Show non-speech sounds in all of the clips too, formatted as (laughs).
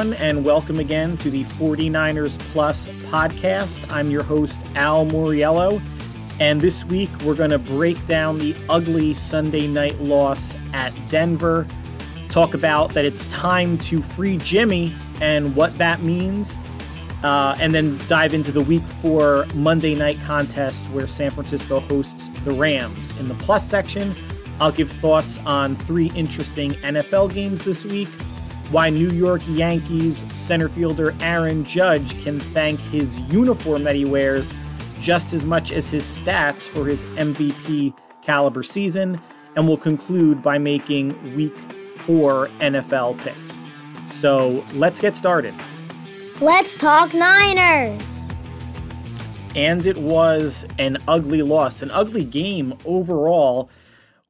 everyone, and welcome again to the 49ers Plus podcast. I'm your host, Al Moriello, and this week we're going to break down the ugly Sunday night loss at Denver, talk about that it's time to free Jimmy and what that means, uh, and then dive into the week four Monday night contest where San Francisco hosts the Rams. In the plus section, I'll give thoughts on three interesting NFL games this week, why New York Yankees center fielder Aaron Judge can thank his uniform that he wears just as much as his stats for his MVP caliber season, and we'll conclude by making week four NFL picks. So let's get started. Let's talk Niners. And it was an ugly loss, an ugly game overall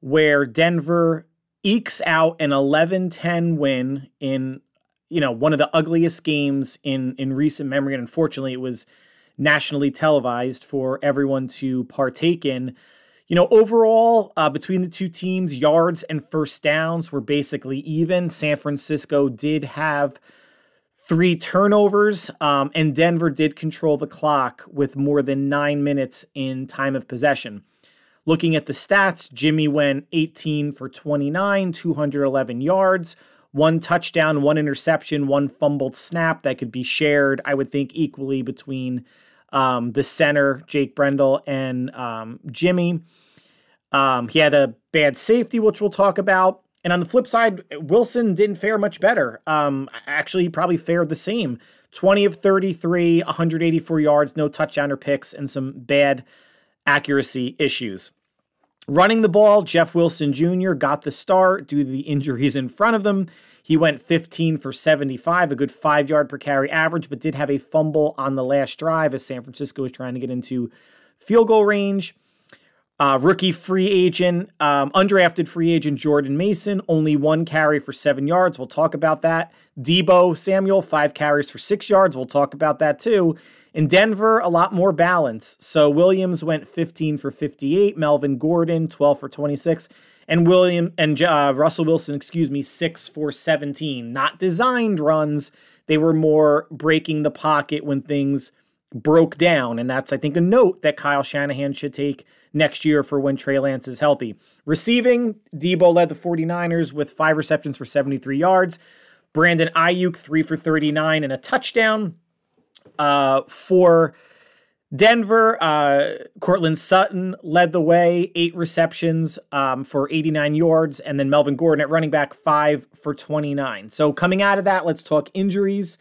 where Denver ekes out an 11-10 win in you know one of the ugliest games in in recent memory. And unfortunately it was nationally televised for everyone to partake in. You know overall uh, between the two teams yards and first downs were basically even. San francisco did have three turnovers um, and denver did control the clock with more than nine minutes in time of possession Looking at the stats, Jimmy went 18 for 29, 211 yards, one touchdown, one interception, one fumbled snap that could be shared, I would think, equally between um, the center, Jake Brendel, and um, Jimmy. Um, he had a bad safety, which we'll talk about. And on the flip side, Wilson didn't fare much better. Um, actually, he probably fared the same 20 of 33, 184 yards, no touchdown or picks, and some bad accuracy issues. Running the ball, Jeff Wilson Jr. got the start due to the injuries in front of them. He went 15 for 75, a good five yard per carry average, but did have a fumble on the last drive as San Francisco was trying to get into field goal range. Uh, rookie free agent, um, undrafted free agent Jordan Mason, only one carry for seven yards. We'll talk about that. Deebo Samuel, five carries for six yards. We'll talk about that too. In Denver, a lot more balance. So Williams went 15 for 58, Melvin Gordon 12 for 26, and William and uh, Russell Wilson, excuse me, 6 for 17. Not designed runs. They were more breaking the pocket when things broke down. And that's, I think, a note that Kyle Shanahan should take next year for when Trey Lance is healthy. Receiving, Deebo led the 49ers with five receptions for 73 yards. Brandon Aiyuk, three for 39 and a touchdown. Uh, for Denver, uh, Courtland Sutton led the way, eight receptions um, for 89 yards, and then Melvin Gordon at running back, five for 29. So coming out of that, let's talk injuries.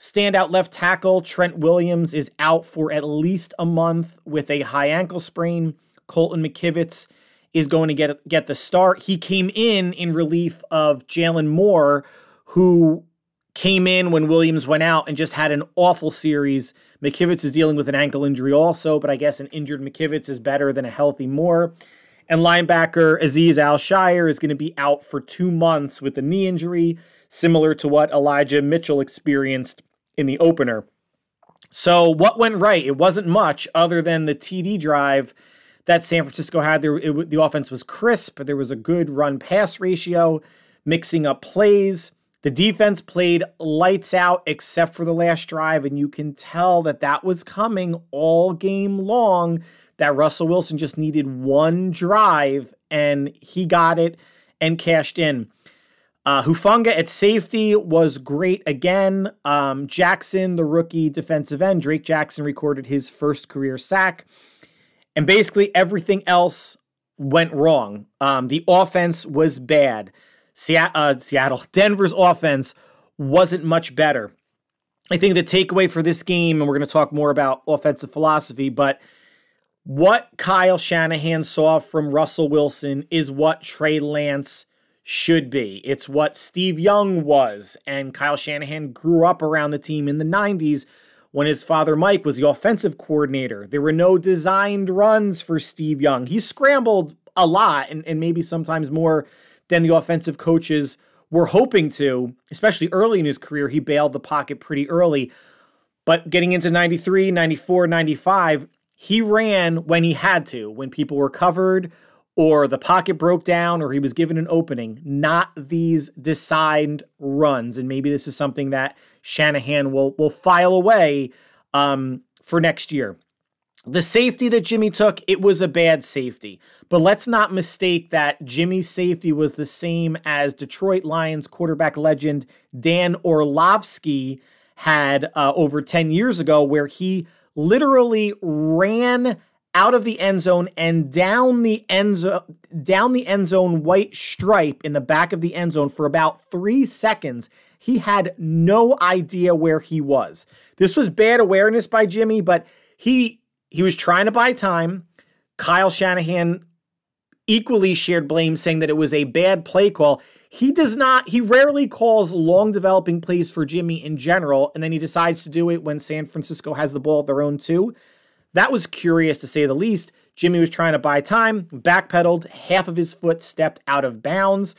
Standout left tackle Trent Williams is out for at least a month with a high ankle sprain. Colton McKivitz is going to get get the start. He came in in relief of Jaylon Moore, who came in when Williams went out and just had an awful series. McKivitz is dealing with an ankle injury also, but I guess an injured McKivitz is better than a healthy Moore. And linebacker Aziz Al-Shaair is going to be out for two months with a knee injury, similar to what Elijah Mitchell experienced in the opener. So, what went right? It wasn't much other than the TD drive that San Francisco had. There, it, the offense was crisp. There was a good run pass ratio, mixing up plays. The defense played lights out except for the last drive, and you can tell that that was coming all game long. That Russell Wilson just needed one drive, and he got it and cashed in. Uh, Hufanga at safety was great again. Um, Jackson, the rookie defensive end, Drake Jackson recorded his first career sack. And basically everything else went wrong. Um, the offense was bad. Uh, Seattle, (laughs) Denver's offense wasn't much better. I think the takeaway for this game, and we're going to talk more about offensive philosophy, but what Kyle Shanahan saw from Russell Wilson is what Trey Lance should be. It's what Steve Young was, and Kyle Shanahan grew up around the team in the 90s when his father Mike was the offensive coordinator. There were no designed runs for Steve Young. He scrambled a lot and, and maybe sometimes more than the offensive coaches were hoping to, especially early in his career. He bailed the pocket pretty early. But getting into 93, 94, 95, he ran when he had to, when people were covered or the pocket broke down or he was given an opening, not these decide runs. And maybe this is something that Shanahan will will file away um, for next year. The safety that Jimmy took, it was a bad safety. But let's not mistake that Jimmy's safety was the same as Detroit Lions quarterback legend Dan Orlovsky had uh, over 10 years ago, where he literally ran out of the end zone and down the end zone down the end zone white stripe in the back of the end zone for about 3 seconds. He had no idea where he was. This was bad awareness by Jimmy, but he he was trying to buy time. Kyle Shanahan equally shared blame saying that it was a bad play call. He does not, he rarely calls long developing plays for Jimmy in general, and then he decides to do it when San Francisco has the ball at their own too. That was curious to say the least. Jimmy was trying to buy time, backpedaled, half of his foot stepped out of bounds.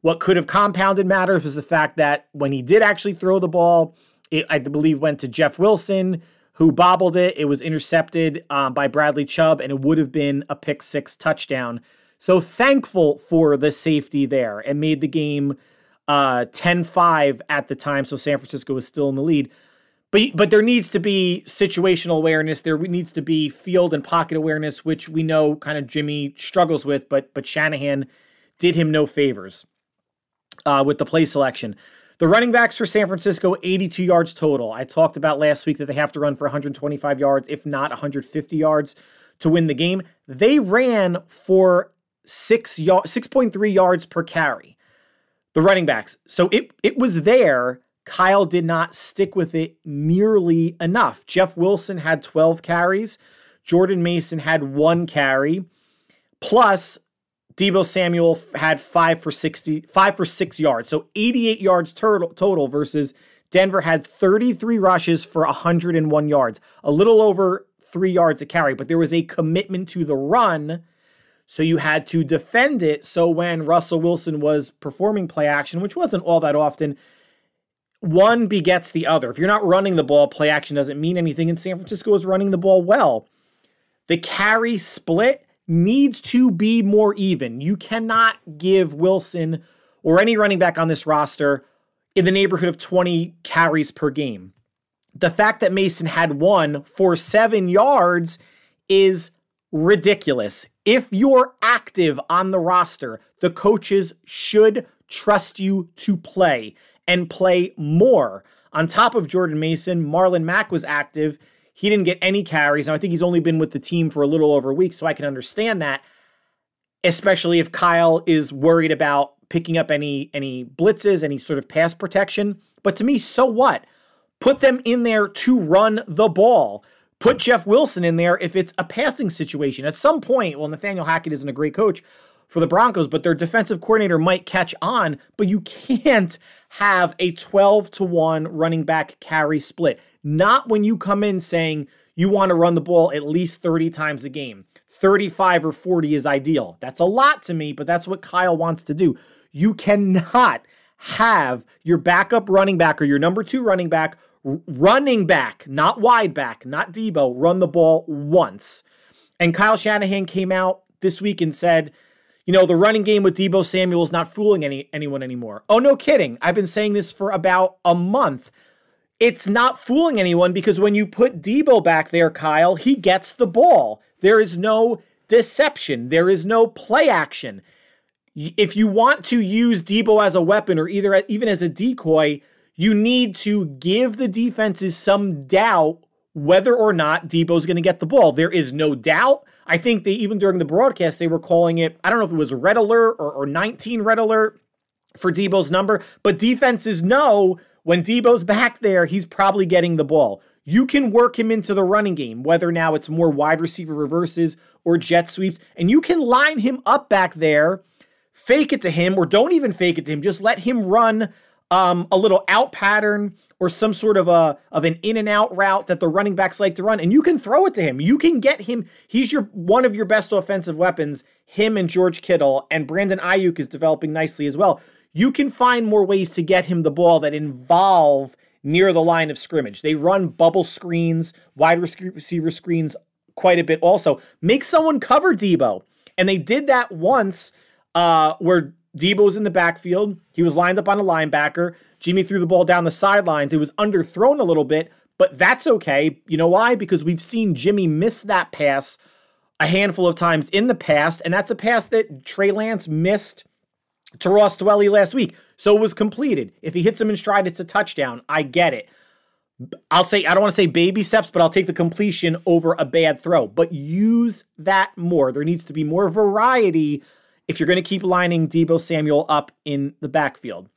What could have compounded matters was the fact that when he did actually throw the ball, it, I believe, went to Jeff Wilson, who bobbled it. It was intercepted um, by Bradley Chubb, and it would have been a pick six touchdown. So thankful for the safety there and made the game uh, 10-5 at the time. So San Francisco was still in the lead. But, but there needs to be situational awareness. There needs to be field and pocket awareness, which we know kind of Jimmy struggles with, but but Shanahan did him no favors uh, with the play selection. The running backs for San Francisco, 82 yards total. I talked about last week that they have to run for 125 yards, if not 150 yards, to win the game. They ran for six yard, 6.3 yards per carry. The running backs. So it it was there. Kyle did not stick with it nearly enough. Jeff Wilson had 12 carries. Jordan Mason had one carry. Plus, Deebo Samuel had five for 60, five for six yards. So 88 yards total, total versus Denver had 33 rushes for 101 yards, a little over three yards a carry, but there was a commitment to the run. So you had to defend it. So when Russell Wilson was performing play action, which wasn't all that often, one begets the other. If you're not running the ball, play action doesn't mean anything. And San Francisco is running the ball well. The carry split needs to be more even. You cannot give Wilson or any running back on this roster in the neighborhood of 20 carries per game. The fact that Mason had one for seven yards is ridiculous. If you're active on the roster, the coaches should trust you to play and play more. On top of Jordan Mason, Marlon Mack was active he didn't get any carries. And I think he's only been with the team for a little over a week, so I can understand that. Especially if Kyle is worried about picking up any any blitzes, any sort of pass protection. But to me, so what? Put them in there to run the ball. Put Jeff Wilson in there if it's a passing situation. At some point, well, Nathaniel Hackett isn't a great coach for the Broncos, but their defensive coordinator might catch on, but you can't have a 12 to 1 running back carry split not when you come in saying you want to run the ball at least 30 times a game. 35 or 40 is ideal. That's a lot to me, but that's what Kyle wants to do. You cannot have your backup running back or your number two running back running back, not wide back, not Deebo, run the ball once. And Kyle Shanahan came out this week and said, you know, the running game with Deebo Samuel is not fooling any anyone anymore. Oh, no kidding. I've been saying this for about a month it's not fooling anyone because when you put Deebo back there, Kyle, he gets the ball. There is no deception, there is no play action. If you want to use Deebo as a weapon or either even as a decoy, you need to give the defenses some doubt whether or not Deebo's going to get the ball. There is no doubt. I think they even during the broadcast they were calling it. I don't know if it was red alert or, or 19 red alert for Deebo's number, but defenses know when Deebo's back there, he's probably getting the ball. You can work him into the running game, whether now it's more wide receiver reverses or jet sweeps, and you can line him up back there, fake it to him, or don't even fake it to him. Just let him run um, a little out pattern or some sort of a of an in and out route that the running backs like to run, and you can throw it to him. You can get him. He's your one of your best offensive weapons. Him and George Kittle and Brandon Aiyuk is developing nicely as well you can find more ways to get him the ball that involve near the line of scrimmage. They run bubble screens, wide receiver screens quite a bit also. Make someone cover Deebo, And they did that once uh, where Deebo was in the backfield. He was lined up on a linebacker. Jimmy threw the ball down the sidelines. It was underthrown a little bit, but that's okay. You know why? Because we've seen Jimmy miss that pass a handful of times in the past, and that's a pass that Trey Lance missed to Ross Dwelley last week. So it was completed. If he hits him in stride, it's a touchdown. I get it. I'll say, I don't want to say baby steps, but I'll take the completion over a bad throw. But use that more. There needs to be more variety if you're going to keep lining Deebo Samuel up in the backfield.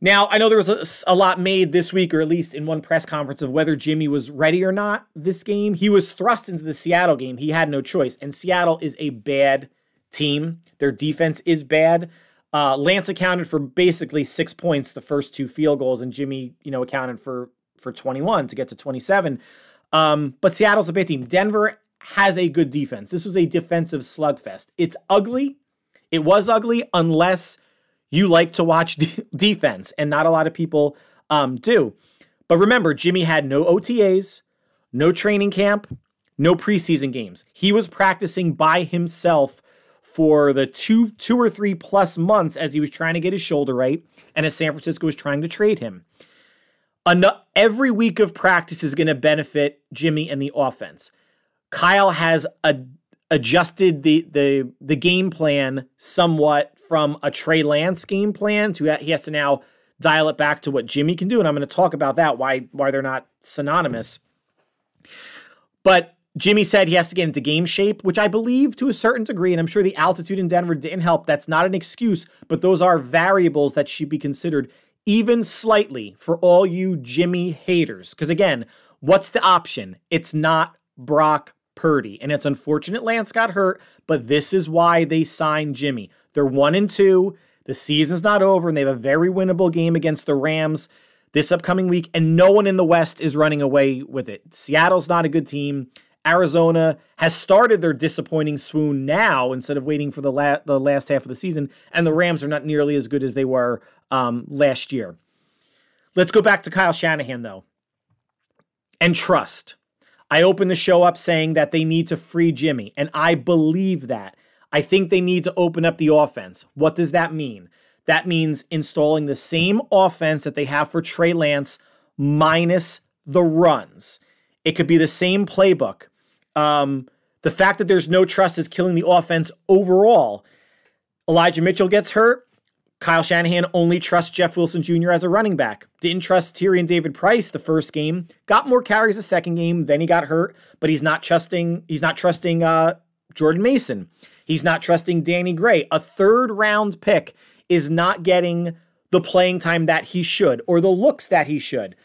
Now, I know there was a, a, lot made this week, or at least in one press conference, of whether Jimmy was ready or not this game. He was thrust into the Seattle game. He had no choice. And Seattle is a bad team. Their defense is bad. Uh, Lance accounted for basically six points, the first two field goals, and Jimmy, you know, accounted for for 21 to get to 27. Um, but Seattle's a bad team. Denver has a good defense. This was a defensive slugfest. It's ugly. It was ugly unless you like to watch (laughs) d- defense, and not a lot of people um, do. But remember, Jimmy had no OTAs, no training camp, no preseason games. He was practicing by himself for the two two or three plus months as he was trying to get his shoulder right, and as San Francisco was trying to trade him. every week of practice is going to benefit Jimmy and the offense. Kyle has a, adjusted the the the game plan somewhat from a Trey Lance game plan to he has to now dial it back to what Jimmy can do, and I'm going to talk about that why why they're not synonymous. But Jimmy said he has to get into game shape, which I believe to a certain degree, and I'm sure the altitude in Denver didn't help. That's not an excuse, but those are variables that should be considered even slightly for all you Jimmy haters. Because again, what's the option? It's not Brock Purdy. And it's unfortunate Lance got hurt, but this is why they signed Jimmy. They're one and two. The season's not over, and they have a very winnable game against the Rams this upcoming week, and no one in the West is running away with it. Seattle's not a good team. Arizona has started their disappointing swoon now instead of waiting for the, la- the last half of the season, and the Rams are not nearly as good as they were um, last year. Let's go back to Kyle Shanahan, though, and trust. I opened the show up saying that they need to free Jimmy, and I believe that. I think they need to open up the offense. What does that mean? That means installing the same offense that they have for Trey Lance minus the runs. It could be the same playbook. Um, the fact that there's no trust is killing the offense overall. Elijah Mitchell gets hurt. Kyle Shanahan only trusts Jeff Wilson Jr. as a running back. Didn't trust Tyrion Davis-Price the first game. Got more carries the second game. Then he got hurt, but he's not trusting. He's not trusting uh, Jordan Mason. He's not trusting Danny Gray. A third round pick is not getting the playing time that he should or the looks that he should.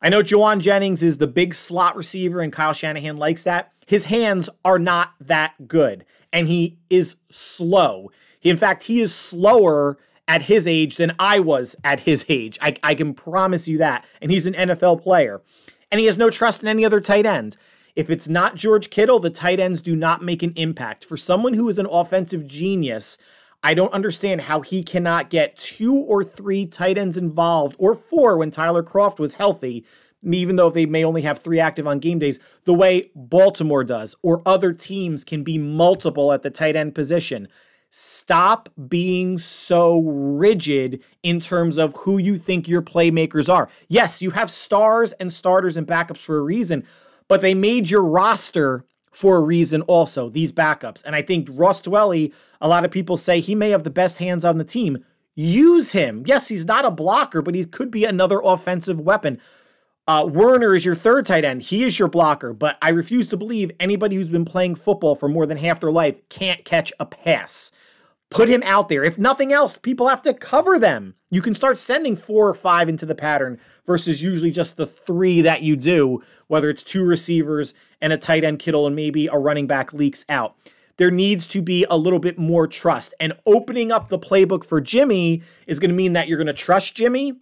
I know Jauan Jennings is the big slot receiver, and Kyle Shanahan likes that. His hands are not that good, and he is slow. He, in fact, he is slower at his age than I was at his age. I, I can promise you that. And he's an NFL player. And he has no trust in any other tight end. If it's not George Kittle, the tight ends do not make an impact. For someone who is an offensive genius, I don't understand how he cannot get two or three tight ends involved, or four when Tyler Kroft was healthy, even though they may only have three active on game days, the way Baltimore does, or other teams can be multiple at the tight end position. Stop being so rigid in terms of who you think your playmakers are. Yes, you have stars and starters and backups for a reason, but they made your roster for a reason also, these backups. And I think Ross Dwelley, a lot of people say he may have the best hands on the team. Use him. Yes, he's not a blocker, but he could be another offensive weapon. Uh, Woerner is your third tight end. He is your blocker, but I refuse to believe anybody who's been playing football for more than half their life can't catch a pass. Put him out there. If nothing else, people have to cover them. You can start sending four or five into the pattern versus usually just the three that you do, whether it's two receivers and a tight end Kittle and maybe a running back leaks out. There needs to be a little bit more trust. And opening up the playbook for Jimmy is going to mean that you're going to trust Jimmy.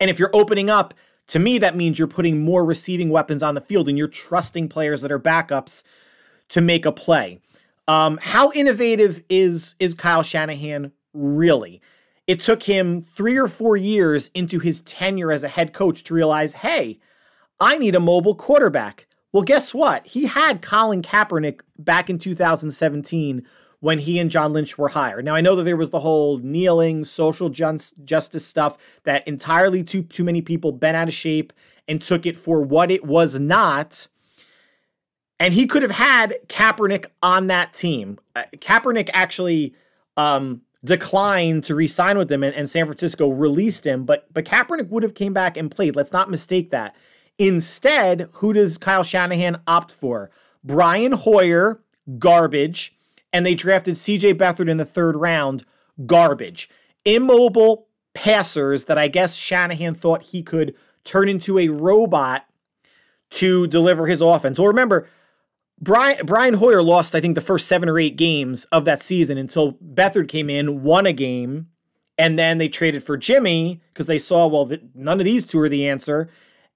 And if you're opening up, to me, that means you're putting more receiving weapons on the field and you're trusting players that are backups to make a play. Um, how innovative is is Kyle Shanahan really? It took him three or four years into his tenure as a head coach to realize, hey, I need a mobile quarterback. Well, guess what? He had Colin Kaepernick back in 2017 when he and John Lynch were hired. Now I know that there was the whole kneeling, social justice stuff that entirely too too many people bent out of shape and took it for what it was not. And he could have had Kaepernick on that team. Uh, Kaepernick actually um, declined to re-sign with them, and, and San Francisco released him. But but Kaepernick would have came back and played. Let's not mistake that. Instead, who does Kyle Shanahan opt for? Brian Hoyer, garbage, and they drafted CJ Beathard in the third round, garbage. Immobile passers that I guess Shanahan thought he could turn into a robot to deliver his offense. Well, remember, Brian Brian Hoyer lost, I think, the first seven or eight games of that season until Beathard came in, won a game, and then they traded for Jimmy because they saw, well, none of these two are the answer,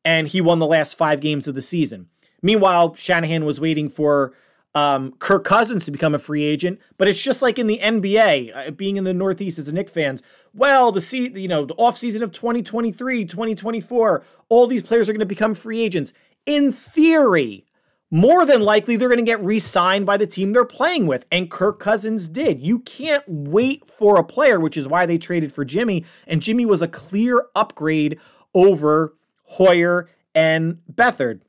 and he won the last five games of the season. Meanwhile, Shanahan was waiting for um, Kirk Cousins to become a free agent, but it's just like in the NBA, uh, being in the Northeast as a Knick fans. Well, the se- you know the offseason of 2023, 2024, all these players are going to become free agents. In theory, more than likely they're going to get re-signed by the team they're playing with and Kirk Cousins did. You can't wait for a player, which is why they traded for Jimmy and Jimmy was a clear upgrade over Hoyer and Beathard.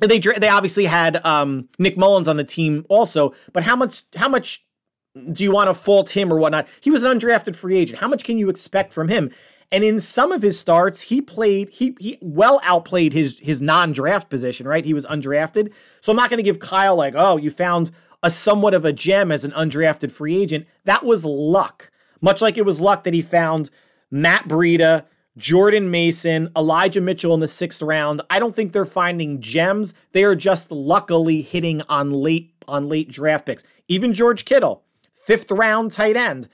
They they obviously had um, Nick Mullens on the team also, but how much how much do you want to fault him or whatnot? He was an undrafted free agent. How much can you expect from him? And in some of his starts, he played, he he well outplayed his his non-draft position, right? He was undrafted. So I'm not going to give Kyle like, oh, you found a somewhat of a gem as an undrafted free agent. That was luck. Much like it was luck that he found Matt Breida, Jordan Mason, Elijah Mitchell in the sixth round. I don't think they're finding gems. They are just luckily hitting on late on late draft picks. Even George Kittle, fifth round tight end.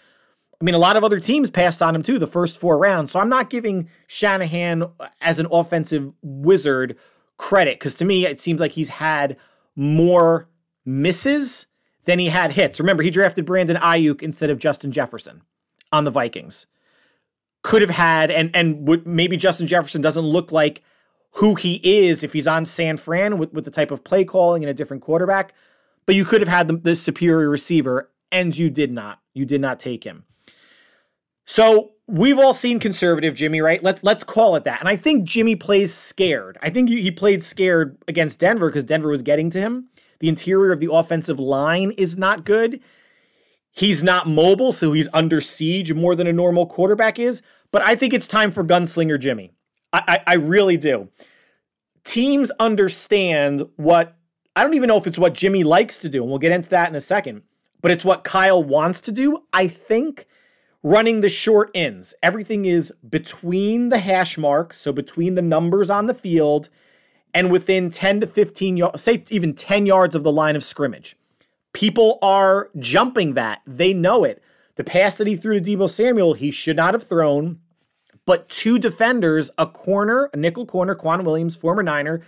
I mean, a lot of other teams passed on him too the first four rounds. So I'm not giving Shanahan as an offensive wizard credit because to me, it seems like he's had more misses than he had hits. Remember, he drafted Brandon Aiyuk instead of Justin Jefferson on the Vikings. Could have had, and and would, maybe Justin Jefferson doesn't look like who he is if he's on San Fran with, with the type of play calling and a different quarterback. But you could have had the, the superior receiver, and you did not. You did not take him. So we've all seen conservative Jimmy, right? Let's let's call it that. And I think Jimmy plays scared. I think he played scared against Denver because Denver was getting to him. The interior of the offensive line is not good. He's not mobile, so he's under siege more than a normal quarterback is. But I think it's time for gunslinger Jimmy. I, I, I really do. Teams understand what I don't even know if it's what Jimmy likes to do, and we'll get into that in a second. But it's what Kyle wants to do. I think running the short ends. Everything is between the hash marks, so between the numbers on the field and within 10 to 15 yards, say even 10 yards of the line of scrimmage. People are jumping that. They know it. The pass that he threw to Deebo Samuel, he should not have thrown, but two defenders, a corner, a nickel corner, K'Waun Williams, former Niner,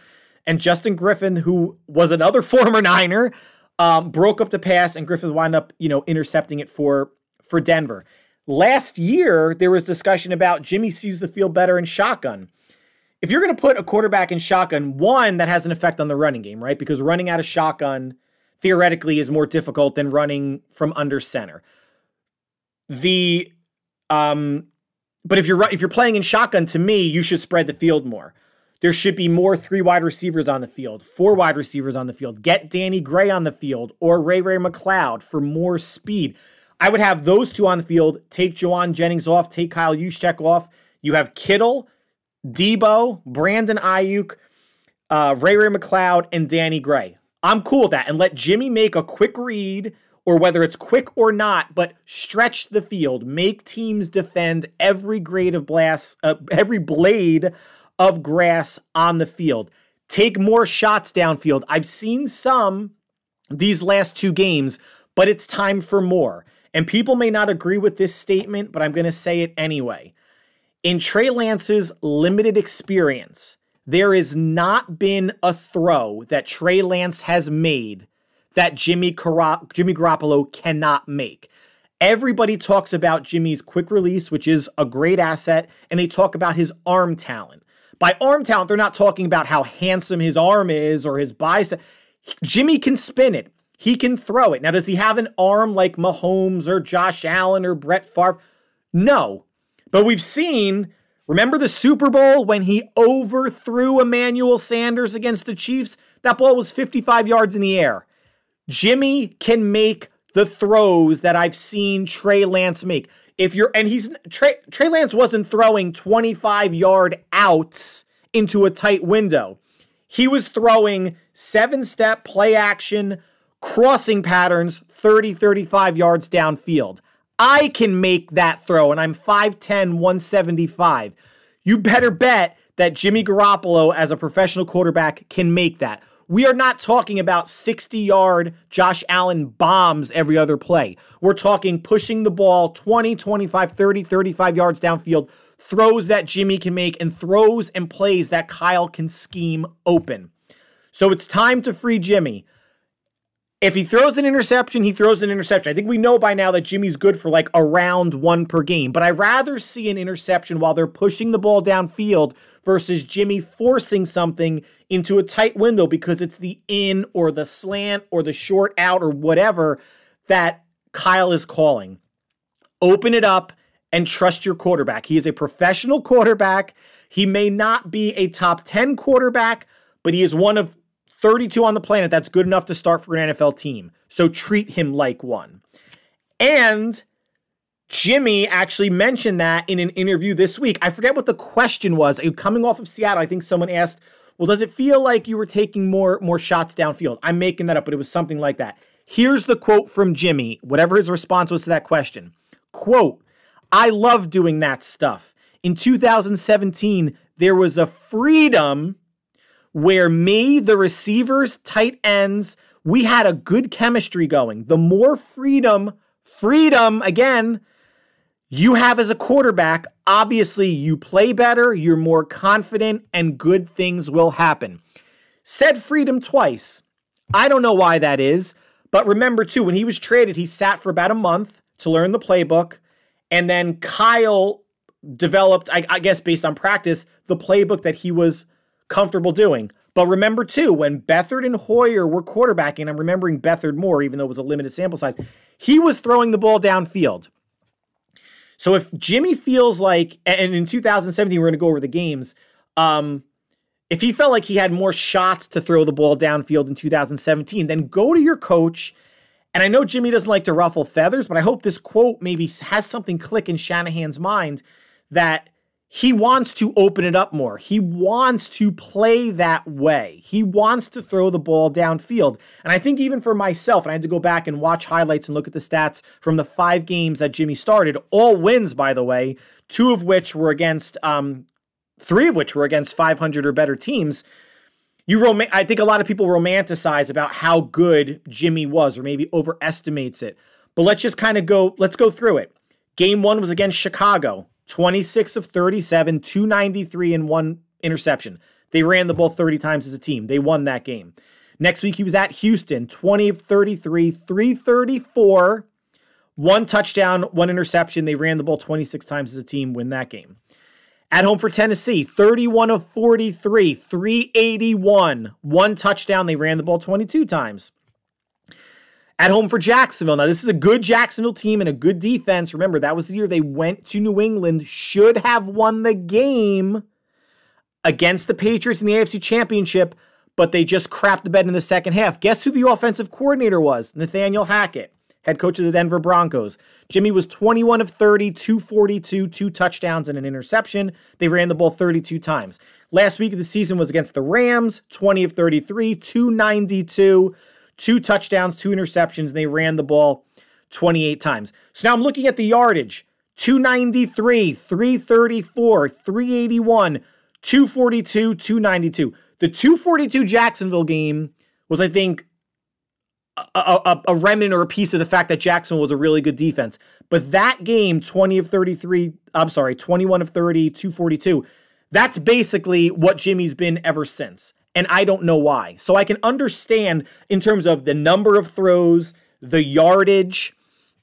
and Justin Griffin, who was another (laughs) former Niner, um, broke up the pass, and Griffin wound up, you know, intercepting it for for Denver. Last year, there was discussion about Jimmy sees the field better in shotgun. If you're going to put a quarterback in shotgun, one, that has an effect on the running game, right? Because running out of shotgun theoretically is more difficult than running from under center. The um but if you're if you're playing in shotgun to me, you should spread the field more. There should be more three wide receivers on the field, four wide receivers on the field. Get Danny Gray on the field or Ray Ray McCloud for more speed. I would have those two on the field. Take Jauan Jennings off. Take Kyle Juszczyk off. You have Kittle, Deebo, Brandon Aiyuk, uh, Ray Ray McCloud, and Danny Gray. I'm cool with that. And let Jimmy make a quick read, or whether it's quick or not, but stretch the field. Make teams defend every grade of blast, uh, every blade of grass on the field. Take more shots downfield. I've seen some these last two games, but it's time for more. And people may not agree with this statement, but I'm going to say it anyway. In Trey Lance's limited experience, there has not been a throw that Trey Lance has made that Jimmy, Car- Jimmy Garoppolo cannot make. Everybody talks about Jimmy's quick release, which is a great asset, and they talk about his arm talent. By arm talent, they're not talking about how handsome his arm is or his bicep. Jimmy can spin it. He can throw it. Now, does he have an arm like Mahomes or Josh Allen or Brett Favre? No. But we've seen, remember the Super Bowl when he overthrew Emmanuel Sanders against the Chiefs? That ball was 55 yards in the air. Jimmy can make the throws that I've seen Trey Lance make. If you're, and he's, Trey, Trey Lance wasn't throwing 25 yard outs into a tight window. He was throwing seven step play action crossing patterns 30, 35 yards downfield. I can make that throw, and I'm 5'10, 175. You better bet that Jimmy Garoppolo, as a professional quarterback, can make that. We are not talking about 60 yard Josh Allen bombs every other play. We're talking pushing the ball 20, 25, 30, 35 yards downfield, throws that Jimmy can make, and throws and plays that Kyle can scheme open. So it's time to free Jimmy. If he throws an interception, he throws an interception. I think we know by now that Jimmy's good for like around one per game, but I'd rather see an interception while they're pushing the ball downfield versus Jimmy forcing something into a tight window because it's the in or the slant or the short out or whatever that Kyle is calling. Open it up and trust your quarterback. He is a professional quarterback. He may not be a top 10 quarterback, but he is one of 32 on the planet. That's good enough to start for an NFL team. So treat him like one. And Jimmy actually mentioned that in an interview this week. I forget what the question was. Coming off of Seattle, I think someone asked, "Well, does it feel like you were taking more more shots downfield?" I'm making that up, but it was something like that. Here's the quote from Jimmy, whatever his response was to that question. Quote, "I love doing that stuff. In 2017, there was a freedom where me, the receivers, tight ends, we had a good chemistry going. The more freedom, freedom again, you have as a quarterback, obviously you play better, you're more confident, and good things will happen. Said freedom twice. I don't know why that is, but remember too, when he was traded, he sat for about a month to learn the playbook, and then Kyle developed, I, I guess based on practice, the playbook that he was comfortable doing. But remember too, when Beathard and Hoyer were quarterbacking, I'm remembering Beathard more, even though it was a limited sample size, he was throwing the ball downfield. So if Jimmy feels like, and in 2017, we're going to go over the games, um, if he felt like he had more shots to throw the ball downfield in 2017, then go to your coach. And I know Jimmy doesn't like to ruffle feathers, but I hope this quote maybe has something click in Shanahan's mind that he wants to open it up more. He wants to play that way. He wants to throw the ball downfield. And I think even for myself, and I had to go back and watch highlights and look at the stats from the five games that Jimmy started, all wins, by the way, two of which were against, um, three of which were against 500 or better teams. You rom- I think a lot of people romanticize about how good Jimmy was, or maybe overestimates it. But let's just kind of go. Let's go through it. Game one was against Chicago. 26 of 37, 293, and one interception. They ran the ball 30 times as a team. They won that game. Next week, he was at Houston, 20 of 33, 334, one touchdown, one interception. They ran the ball 26 times as a team, win that game. At home for Tennessee, 31 of 43, 381, one touchdown. They ran the ball 22 times. At home for Jacksonville. Now, this is a good Jacksonville team and a good defense. Remember, that was the year they went to New England, should have won the game against the Patriots in the AFC Championship, but they just crapped the bed in the second half. Guess who the offensive coordinator was? Nathaniel Hackett, head coach of the Denver Broncos. Jimmy was 21 of 30, 242, two touchdowns and an interception. They ran the ball 32 times. Last week of the season was against the Rams, 20 of 33, 292 two touchdowns, two interceptions. and They ran the ball 28 times. So now I'm looking at the yardage 293, 334, 381, 242, 292. The 242 Jacksonville game was, I think, a, a, a, remnant or a piece of the fact that Jacksonville was a really good defense. But that game, 20 of 33, I'm sorry, 21 of 30, 242, that's basically what Jimmy's been ever since and I don't know why. So I can understand in terms of the number of throws, the yardage.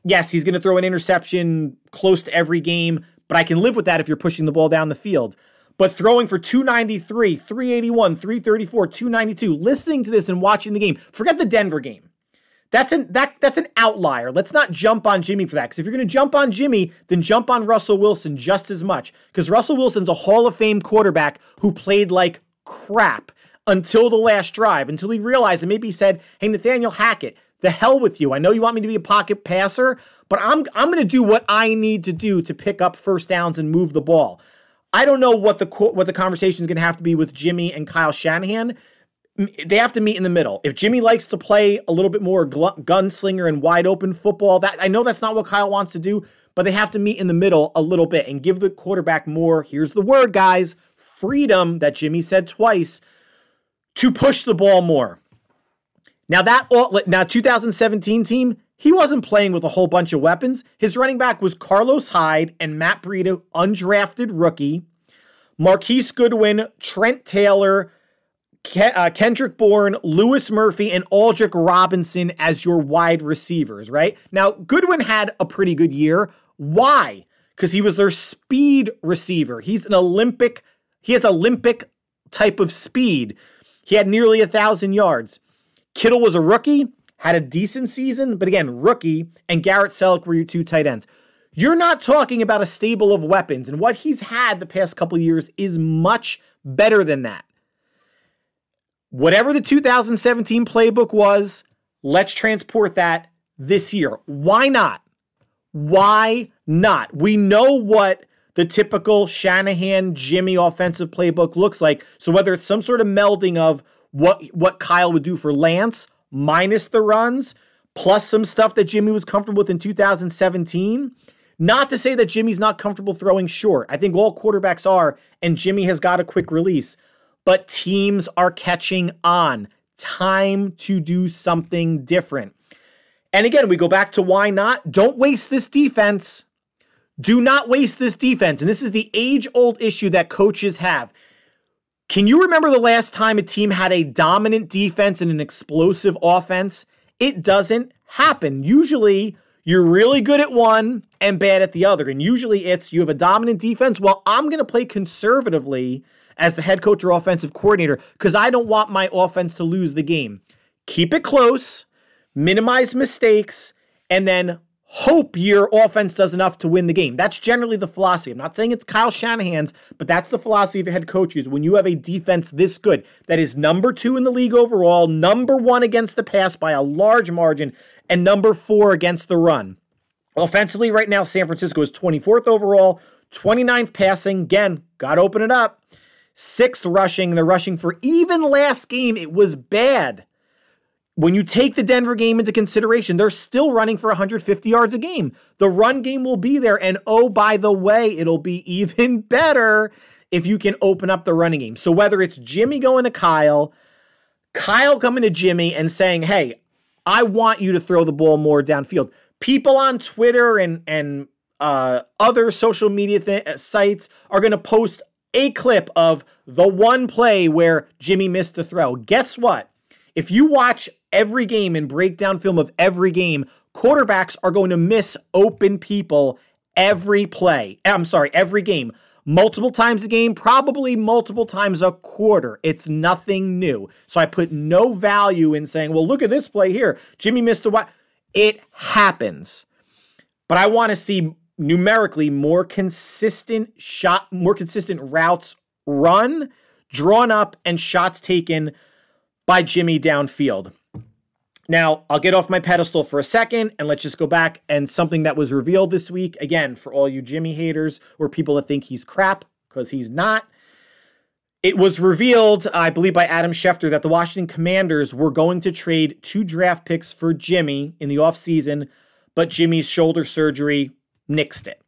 Yes, he's going to throw an interception close to every game, but I can live with that if you're pushing the ball down the field. But throwing for 293, 381, 334, 292, listening to this and watching the game, forget the Denver game. That's an that that's an outlier. Let's not jump on Jimmy for that. Because if you're going to jump on Jimmy, then jump on Russell Wilson just as much. Because Russell Wilson's a Hall of Fame quarterback who played like crap until the last drive, until he realized and maybe he said, "Hey, Nathaniel Hackett, the hell with you. I know you want me to be a pocket passer, but I'm I'm going to do what I need to do to pick up first downs and move the ball." I don't know what the what the conversation is going to have to be with Jimmy and Kyle Shanahan they have to meet in the middle. If Jimmy likes to play a little bit more gl- gunslinger and wide open football, that I know that's not what Kyle wants to do, but they have to meet in the middle a little bit and give the quarterback more. Here's the word, guys: freedom. That Jimmy said twice to push the ball more. Now that now 2017 team, he wasn't playing with a whole bunch of weapons. His running back was Carlos Hyde and Matt Breida, undrafted rookie. Marquise Goodwin, Trent Taylor, uh, Kendrick Bourne, Louis Murphy, and Aldrick Robinson as your wide receivers, right? Now, Goodwin had a pretty good year. Why? Because he was their speed receiver. He's an Olympic, he has Olympic type of speed. He had nearly a thousand yards. Kittle was a rookie, had a decent season, but again, rookie, and Garrett Celek were your two tight ends. You're not talking about a stable of weapons, and what he's had the past couple years is much better than that whatever the 2017 playbook was, let's transport that this year. Why not? Why not? We know what the typical Shanahan Jimmy offensive playbook looks like. So whether it's some sort of melding of what what Kyle would do for Lance minus the runs plus some stuff that Jimmy was comfortable with in 2017, not to say that Jimmy's not comfortable throwing short. I think all quarterbacks are and Jimmy has got a quick release but teams are catching on. Time to do something different. And again, we go back to why not? Don't waste this defense. Do not waste this defense. And this is the age old issue that coaches have. Can you remember the last time a team had a dominant defense and an explosive offense? It doesn't happen. Usually, you're really good at one and bad at the other. And usually, it's you have a dominant defense. Well, I'm going to play conservatively as the head coach or offensive coordinator because I don't want my offense to lose the game. Keep it close, minimize mistakes, and then hope your offense does enough to win the game. That's generally the philosophy. I'm not saying it's Kyle Shanahan's, but that's the philosophy of your head coaches. When you have a defense this good, that is number two in the league overall, number one against the pass by a large margin, and number four against the run. Offensively, right now, San Francisco is 24th overall, 29th passing. Again, got to open it up sixth rushing. They're rushing for even last game, it was bad. When you take the Denver game into consideration, they're still running for 150 yards a game. The run game will be there. And oh, by the way, it'll be (laughs) even better if you can open up the running game. So whether it's Jimmy going to Kyle, Kyle coming to Jimmy and saying, hey, I want you to throw the ball more downfield. People on Twitter and, and uh, other social media th- sites are going to post a clip of the one play where Jimmy missed the throw. Guess what? If you watch every game and breakdown film of every game, quarterbacks are going to miss open people every play. I'm sorry, every game. Multiple times a game, probably multiple times a quarter. It's nothing new. So I put no value in saying, well, look at this play here. Jimmy missed a what? It happens. But I want to see numerically more consistent shot, more consistent routes run, drawn up, and shots taken by Jimmy downfield. Now, I'll get off my pedestal for a second and let's just go back and something that was revealed this week. Again, for all you Jimmy haters or people that think he's crap, because he's not. It was revealed, I believe, by Adam Schefter that the Washington Commanders were going to trade two draft picks for Jimmy in the offseason, but Jimmy's shoulder surgery nixed it.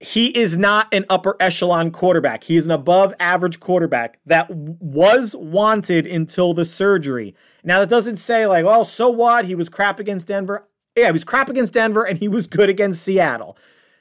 He is not an upper echelon quarterback. He is an above average quarterback that was wanted until the surgery. Now, that doesn't say, like, well, so what? He was crap against Denver. Yeah, he was crap against Denver and he was good against Seattle.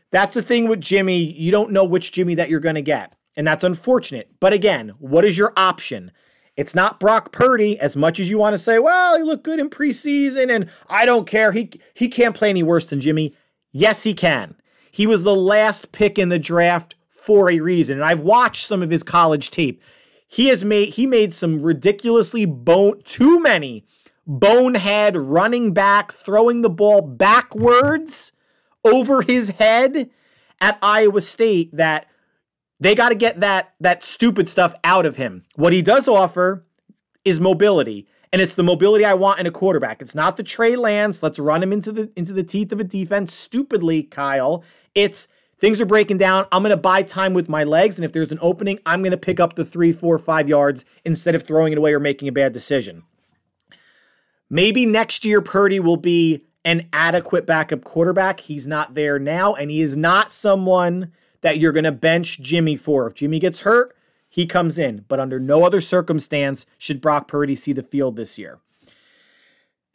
That's the thing with Jimmy. You don't know which Jimmy that you're going to get. And that's unfortunate. But again, what is your option? It's not Brock Purdy as much as you want to say, well, he looked good in preseason and I don't care. He he can't play any worse than Jimmy. Yes, he can. He was the last pick in the draft for a reason. And I've watched some of his college tape. He has made he made some ridiculously bone too many bonehead running back, throwing the ball backwards over his head at Iowa State that they got to get that that stupid stuff out of him. What he does offer is mobility. And it's the mobility I want in a quarterback. It's not the Trey Lance, let's run him into the into the teeth of a defense stupidly, Kyle. It's things are breaking down. I'm going to buy time with my legs. And if there's an opening, I'm going to pick up the three, four, five yards instead of throwing it away or making a bad decision. Maybe next year, Purdy will be an adequate backup quarterback. He's not there now, and he is not someone that you're going to bench Jimmy for. If Jimmy gets hurt, he comes in. But under no other circumstance should Brock Purdy see the field this year.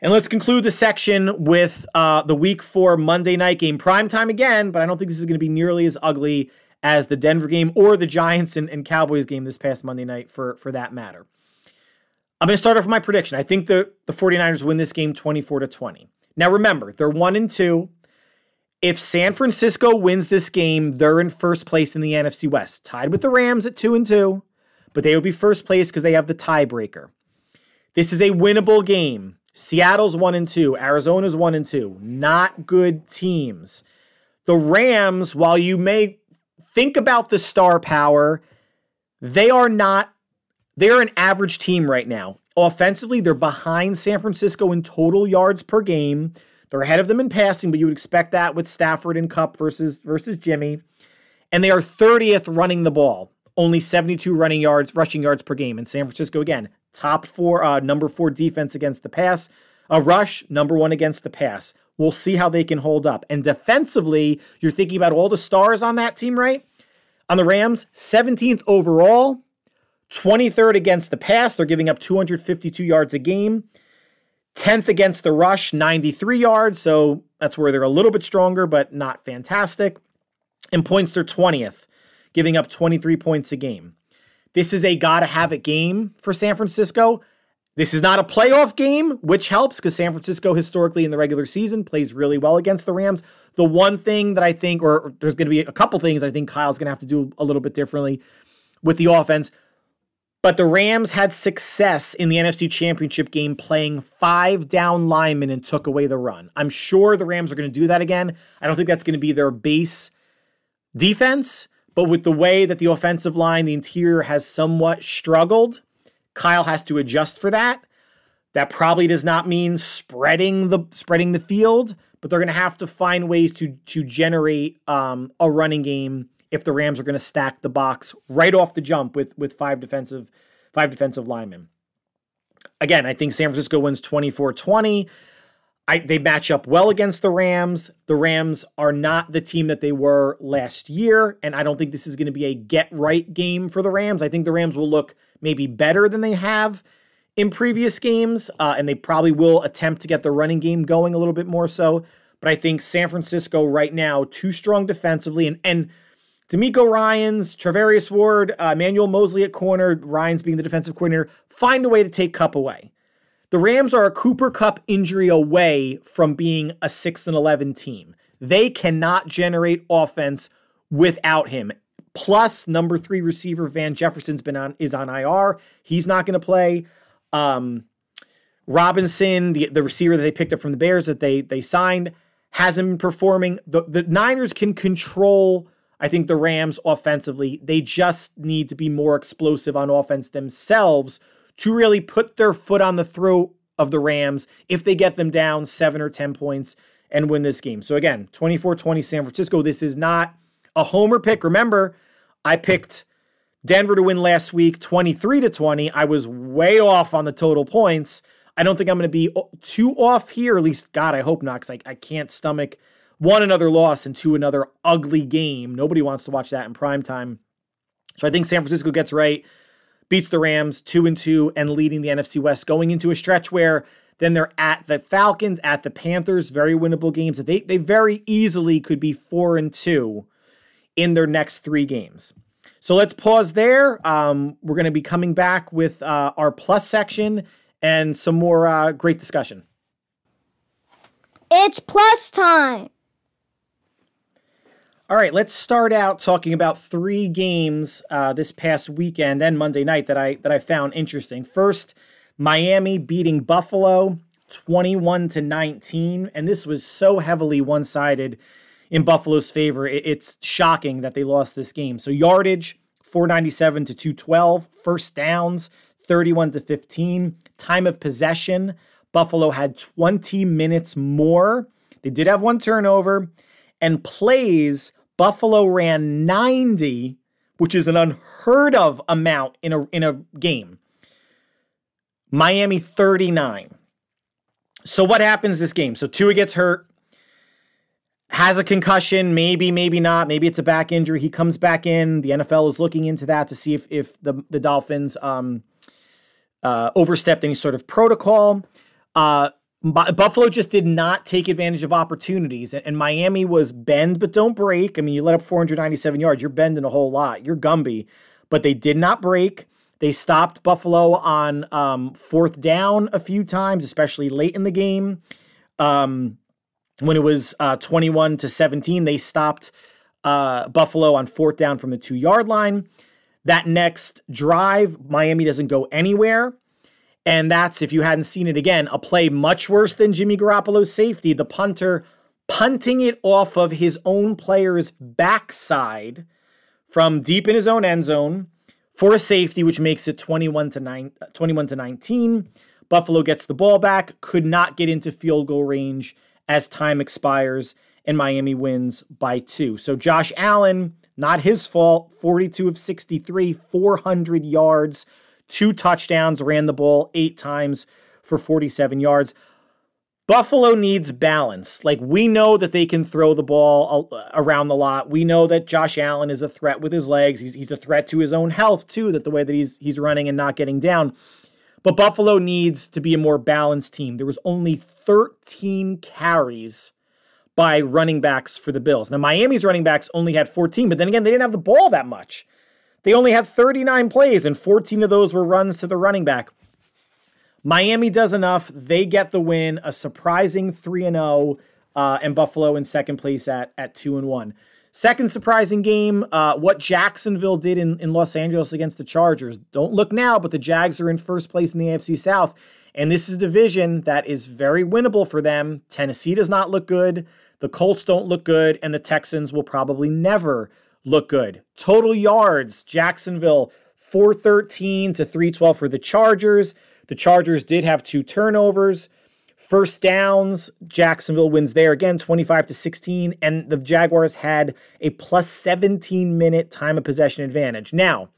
And let's conclude the section with uh, the week four Monday night game. Prime time again, but I don't think this is going to be nearly as ugly as the Denver game or the Giants and, and Cowboys game this past Monday night for, for that matter. I'm going to start off with my prediction. I think the, the 49ers win this game 24 to 20. Now remember, they're one and two. If San Francisco wins this game, they're in first place in the NFC West, tied with the Rams at two and two, but they will be first place because they have the tiebreaker. This is a winnable game. Seattle's one and two. Arizona's one and two. Not good teams. The Rams, while you may think about the star power, they are not, they're an average team right now. Offensively, they're behind San Francisco in total yards per game. They're ahead of them in passing, but you would expect that with Stafford and Kupp versus versus Jimmy. And they are 30th running the ball, only 72 running yards, rushing yards per game. And San Francisco again, top four, uh, number four defense against the pass. A rush, number one against the pass. We'll see how they can hold up. And defensively, you're thinking about all the stars on that team, right? On the Rams, 17th overall, 23rd against the pass. They're giving up 252 yards a game. 10th against the rush, 93 yards. So that's where they're a little bit stronger, but not fantastic. In points, they're 20th, giving up 23 points a game. This is a gotta have it game for San Francisco. This is not a playoff game, which helps because San Francisco historically in the regular season plays really well against the Rams. The one thing that I think, or there's going to be a couple things I think Kyle's going to have to do a little bit differently with the offense. But the Rams had success in the NFC Championship game playing five down linemen and took away the run. I'm sure the Rams are going to do that again. I don't think that's going to be their base defense, but with the way that the offensive line, the interior has somewhat struggled, Kyle has to adjust for that. That probably does not mean spreading the spreading the field, but they're going to have to find ways to to generate um, a running game if the Rams are going to stack the box right off the jump with with five defensive five defensive linemen. Again, I think San Francisco wins 24-20. I, they match up well against the Rams. The Rams are not the team that they were last year, and I don't think this is going to be a get right game for the Rams. I think the Rams will look maybe better than they have in previous games, uh, and they probably will attempt to get the running game going a little bit more so. But I think San Francisco right now too strong defensively, and and DeMeco Ryans, Charvarius Ward, uh, Emmanuel Moseley at corner, Ryans being the defensive coordinator, find a way to take Kupp away. The Rams are a Cooper Kupp injury away from being a 6 and 11 team. They cannot generate offense without him. Plus, number three receiver Van Jefferson's been on is on IR. He's not going to play. Um, Robinson, the, the receiver that they picked up from the Bears that they they signed, hasn't been performing. The the Niners can control I think the Rams offensively, they just need to be more explosive on offense themselves to really put their foot on the throat of the Rams if they get them down seven or 10 points and win this game. So again, 24 20 San Francisco. This is not a homer pick. Remember, I picked Denver to win last week 23 to 20. I was way off on the total points. I don't think I'm going to be too off here. At least, God, I hope not, because I, I can't stomach one another loss into another ugly game. Nobody wants to watch that in prime time. So I think San Francisco gets right, beats the Rams two and two, and leading the NFC West, going into a stretch where then they're at the Falcons, at the Panthers, very winnable games. They they very easily could be four and two in their next three games. So let's pause there. Um, we're going to be coming back with uh, our plus section and some more uh, great discussion. It's plus time. All right, let's start out talking about three games uh, this past weekend and Monday night that I that I found interesting. First, Miami beating Buffalo 21 to 19. And this was so heavily one sided in Buffalo's favor. It's shocking that they lost this game. So, yardage 497 to 212, first downs 31 to 15, time of possession. Buffalo had 20 minutes more. They did have one turnover and plays. Buffalo ran 90, which is an unheard of amount in a in a game. Miami 39. So what happens this game? So Tua gets hurt, has a concussion, maybe, maybe not. Maybe it's a back injury. He comes back in. The NFL is looking into that to see if if the the Dolphins um, uh, overstepped any sort of protocol. Uh, Buffalo just did not take advantage of opportunities, and, Miami was bend but don't break. I mean, you let up 497 yards, you're bending a whole lot. You're Gumby, but they did not break. They stopped Buffalo on um, fourth down a few times, especially late in the game. Um, when it was uh, 21 to 17, they stopped uh, Buffalo on fourth down from the two yard line. That next drive, Miami doesn't go anywhere. And that's, if you hadn't seen it again, a play much worse than Jimmy Garoppolo's safety. The punter punting it off of his own player's backside from deep in his own end zone for a safety, which makes it 21 to 9, 21 to 19. Buffalo gets the ball back, could not get into field goal range as time expires, and Miami wins by two. So Josh Allen, not his fault, 42 of 63, 400 yards, two touchdowns, ran the ball eight times for 47 yards. Buffalo needs balance. Like we know that they can throw the ball around the lot. We know that Josh Allen is a threat with his legs. He's, he's a threat to his own health too. That the way that he's he's running and not getting down. But Buffalo needs to be a more balanced team. There was only 13 carries by running backs for the Bills. Now Miami's running backs only had 14, but then again they didn't have the ball that much. They only had 39 plays and 14 of those were runs to the running back. Miami does enough. They get the win, a surprising 3 and 0, uh, and Buffalo in second place at, at 2 and 1. Second surprising game, uh, what Jacksonville did in, in Los Angeles against the Chargers. Don't look now, but the Jags are in first place in the AFC South. And this is a division that is very winnable for them. Tennessee does not look good. The Colts don't look good. And the Texans will probably never look good. Total yards, Jacksonville 413 to 312 for the Chargers. The Chargers did have two turnovers. First downs, Jacksonville wins there again, 25 to 16, and the Jaguars had a plus 17 minute time of possession advantage. Now,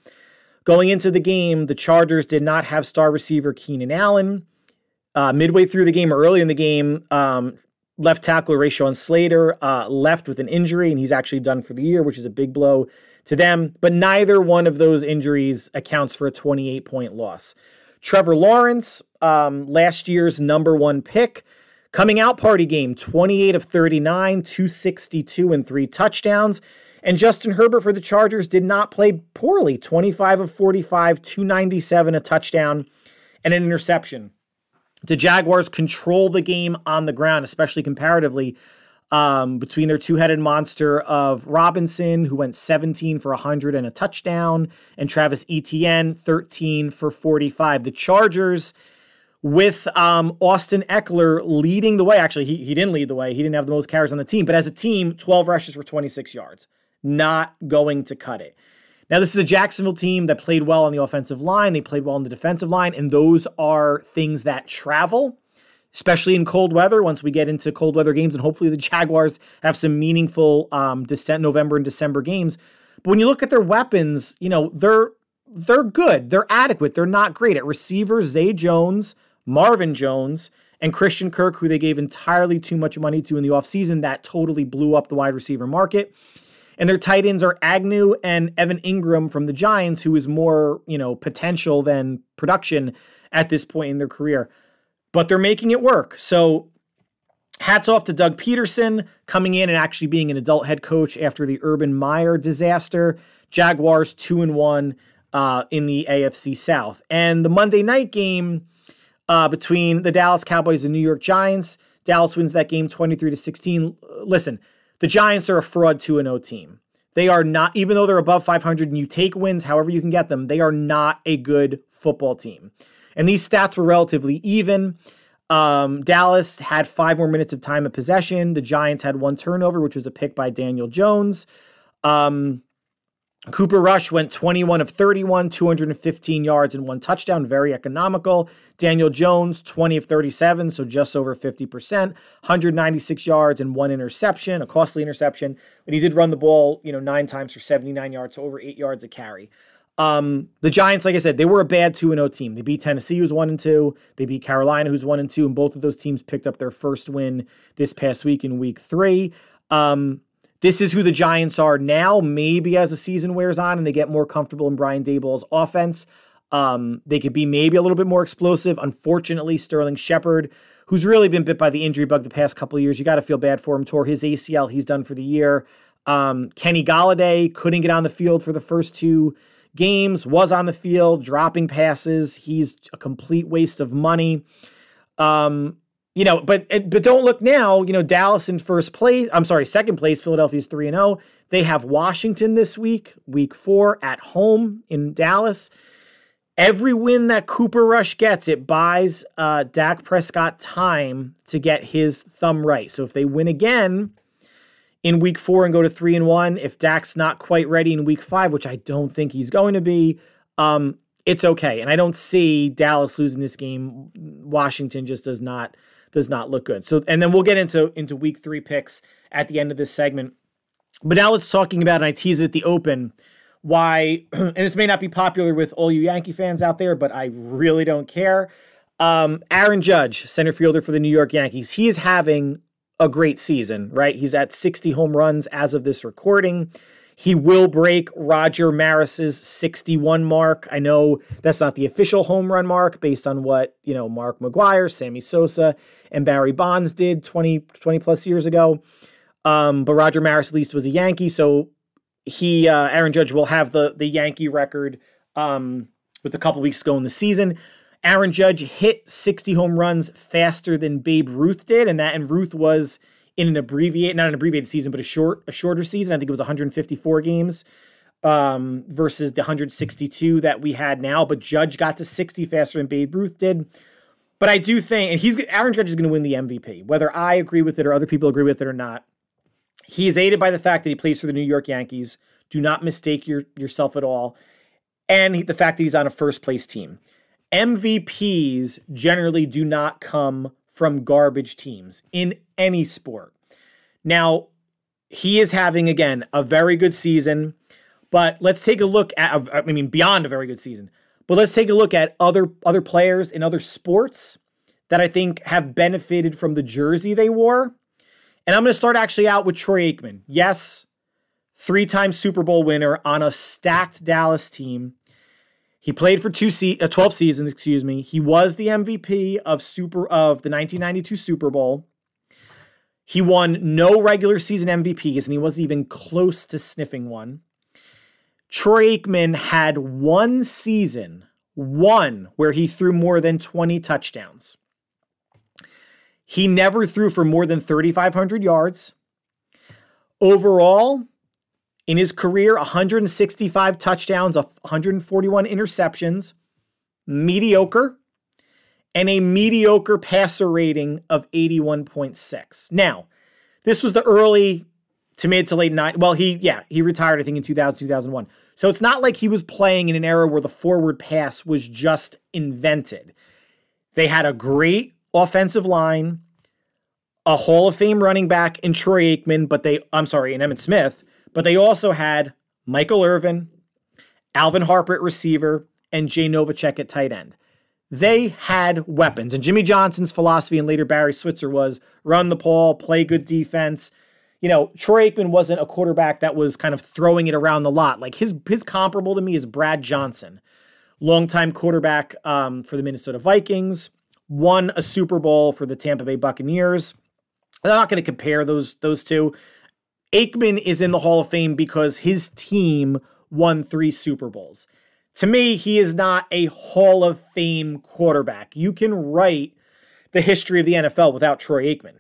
going into the game, the Chargers did not have star receiver Keenan Allen. Uh, midway through the game, or early in the game, um, left tackle Rashawn Slater uh, left with an injury, and he's actually done for the year, which is a big blow to them. But neither one of those injuries accounts for a 28 point loss. Trevor Lawrence, um, last year's number one pick, coming out party game 28 of 39, 262, and three touchdowns. And Justin Herbert for the Chargers did not play poorly 25 of 45, 297, a touchdown, and an interception. The Jaguars control the game on the ground, especially comparatively um, between their two headed monster of Robinson, who went 17 for 100 and a touchdown, and Travis Etienne, 13 for 45. The Chargers, with um, Austin Ekeler leading the way. Actually, he, he didn't lead the way. He didn't have the most carries on the team, but as a team, 12 rushes for 26 yards. Not going to cut it. Now, this is a Jacksonville team that played well on the offensive line. They played well on the defensive line, and those are things that travel especially in cold weather. Once we get into cold weather games, and hopefully the (laughs) Jaguars have some meaningful um, November and December games. But when you look at their weapons, you know they're they're good, they're adequate, they're not great at receivers. Zay Jones, Marvin Jones, and Christian Kirk, who they gave entirely too much money to in the offseason, that totally blew up the wide receiver market. And their tight ends are Agnew and Evan Engram from the Giants, who is more, you know, potential than production at this point in their career but they're making it work. So hats off to Doug Pederson coming in and actually being an adult head coach after the Urban Meyer disaster. Jaguars two and one uh, in the AFC South, and the Monday night game uh, between the Dallas Cowboys and New York Giants. Dallas wins that game twenty three to sixteen. Listen, the Giants are a fraud two and zero oh team. They are not, even though they're above 500 and you take wins however you can get them, they are not a good football team. And these stats were relatively even. Um, Dallas had five more minutes of time of possession. The Giants had one turnover, which was a pick by Daniel Jones. Um, Cooper Rush went 21 of 31, 215 yards and one touchdown, very economical. Daniel Jones, 20 of 37, so just over 50%, 196 yards and one interception, a costly interception. But he did run the ball, you know, nine times for 79 yards, so over eight yards a carry. Um, the Giants, like I said, they were a bad 2 0 team. They beat Tennessee, who's 1 and 2. They beat Carolina, who's 1 and 2. And both of those teams picked up their first win this past week in week three. Um, this is who the Giants are now. Maybe as the season wears on and they get more comfortable in Brian Daboll's offense, um, they could be maybe a little bit more explosive. Unfortunately, Sterling Shepard, who's really been bit by the injury bug the past couple years, you got to feel bad for him. Tore his ACL. He's done for the year. Um, Kenny Golladay couldn't get on the field for the first two games, was on the field, dropping passes. He's a complete waste of money. Um, you know, but but don't look now. You know, Dallas in first place. I'm sorry, second place. Philadelphia's three and zero. Oh. They have Washington this week, week four at home in Dallas. Every win that Cooper Rush gets, it buys uh, Dak Prescott time to get his thumb right. So if they win again in week four and go to three and one, if Dak's not quite ready in week five, which I don't think he's going to be, um, it's okay. And I don't see Dallas losing this game. Washington just does not does not look good. So, and then we'll get into into week three picks at the end of this segment. But now let's talking about, and I tease at the open, why, (clears throat) and this may not be popular with all you Yankee fans out there, but I really don't care. Um, Aaron Judge, center fielder for the New York Yankees, he is having a great season, right? He's at 60 home runs as of this recording. He will break Roger Maris's 61 mark. I know that's not the official home run mark based on what, you know, Mark McGwire, Sammy Sosa, and Barry Bonds did 20, 20 plus years ago. Um, but Roger Maris at least was a Yankee, so he uh, Aaron Judge will have the the Yankee record um, with a couple weeks ago in the season. Aaron Judge hit 60 home runs faster than Babe Ruth did, and that and Ruth was in an abbreviated, not an abbreviated season, but a short, a shorter season. I think it was 154 games um, versus the 162 that we had now. But Judge got to 60 faster than Babe Ruth did. But I do think, and he's Aaron Judge is going to win the MVP, whether I agree with it or other people agree with it or not. He is aided by the fact that he plays for the New York Yankees. Do not mistake your, yourself at all. And the fact that he's on a first place team. MVPs generally do not come from garbage teams in any sport. Now, he is having, again, a very good season, but let's take a look at, I mean, beyond a very good season, but let's take a look at other, other players in other sports that I think have benefited from the jersey they wore. And I'm going to start actually out with Troy Aikman. Yes, three time Super Bowl winner on a stacked Dallas team. He played for two se- uh, 12 seasons, excuse me. He was the MVP of super of the 1992 Super Bowl. He won no regular season MVPs and he wasn't even close to sniffing one. Troy Aikman had one season, one where he threw more than 20 touchdowns. He never threw for more than 3,500 yards. Overall, in his career, 165 touchdowns, 141 interceptions, mediocre, and a mediocre passer rating of 81.6. Now, this was the early to mid to late night. Well, he, yeah, he retired, I think, in 2000, 2001. So it's not like he was playing in an era where the forward pass was just invented. They had a great offensive line, a Hall of Fame running back in Troy Aikman, but they, I'm sorry, in Emmitt Smith, but they also had Michael Irvin, Alvin Harper at receiver, and Jay Novacek at tight end. They had weapons. And Jimmy Johnson's philosophy and later Barry Switzer was run the ball, play good defense. You know, Troy Aikman wasn't a quarterback that was kind of throwing it around the lot. Like his his comparable to me is Brad Johnson, longtime quarterback um, for the Minnesota Vikings, won a Super Bowl for the Tampa Bay Buccaneers. I'm not going to compare those those two. Aikman is in the Hall of Fame because his team won three Super Bowls. To me, he is not a Hall of Fame quarterback. You can write the history of the NFL without Troy Aikman.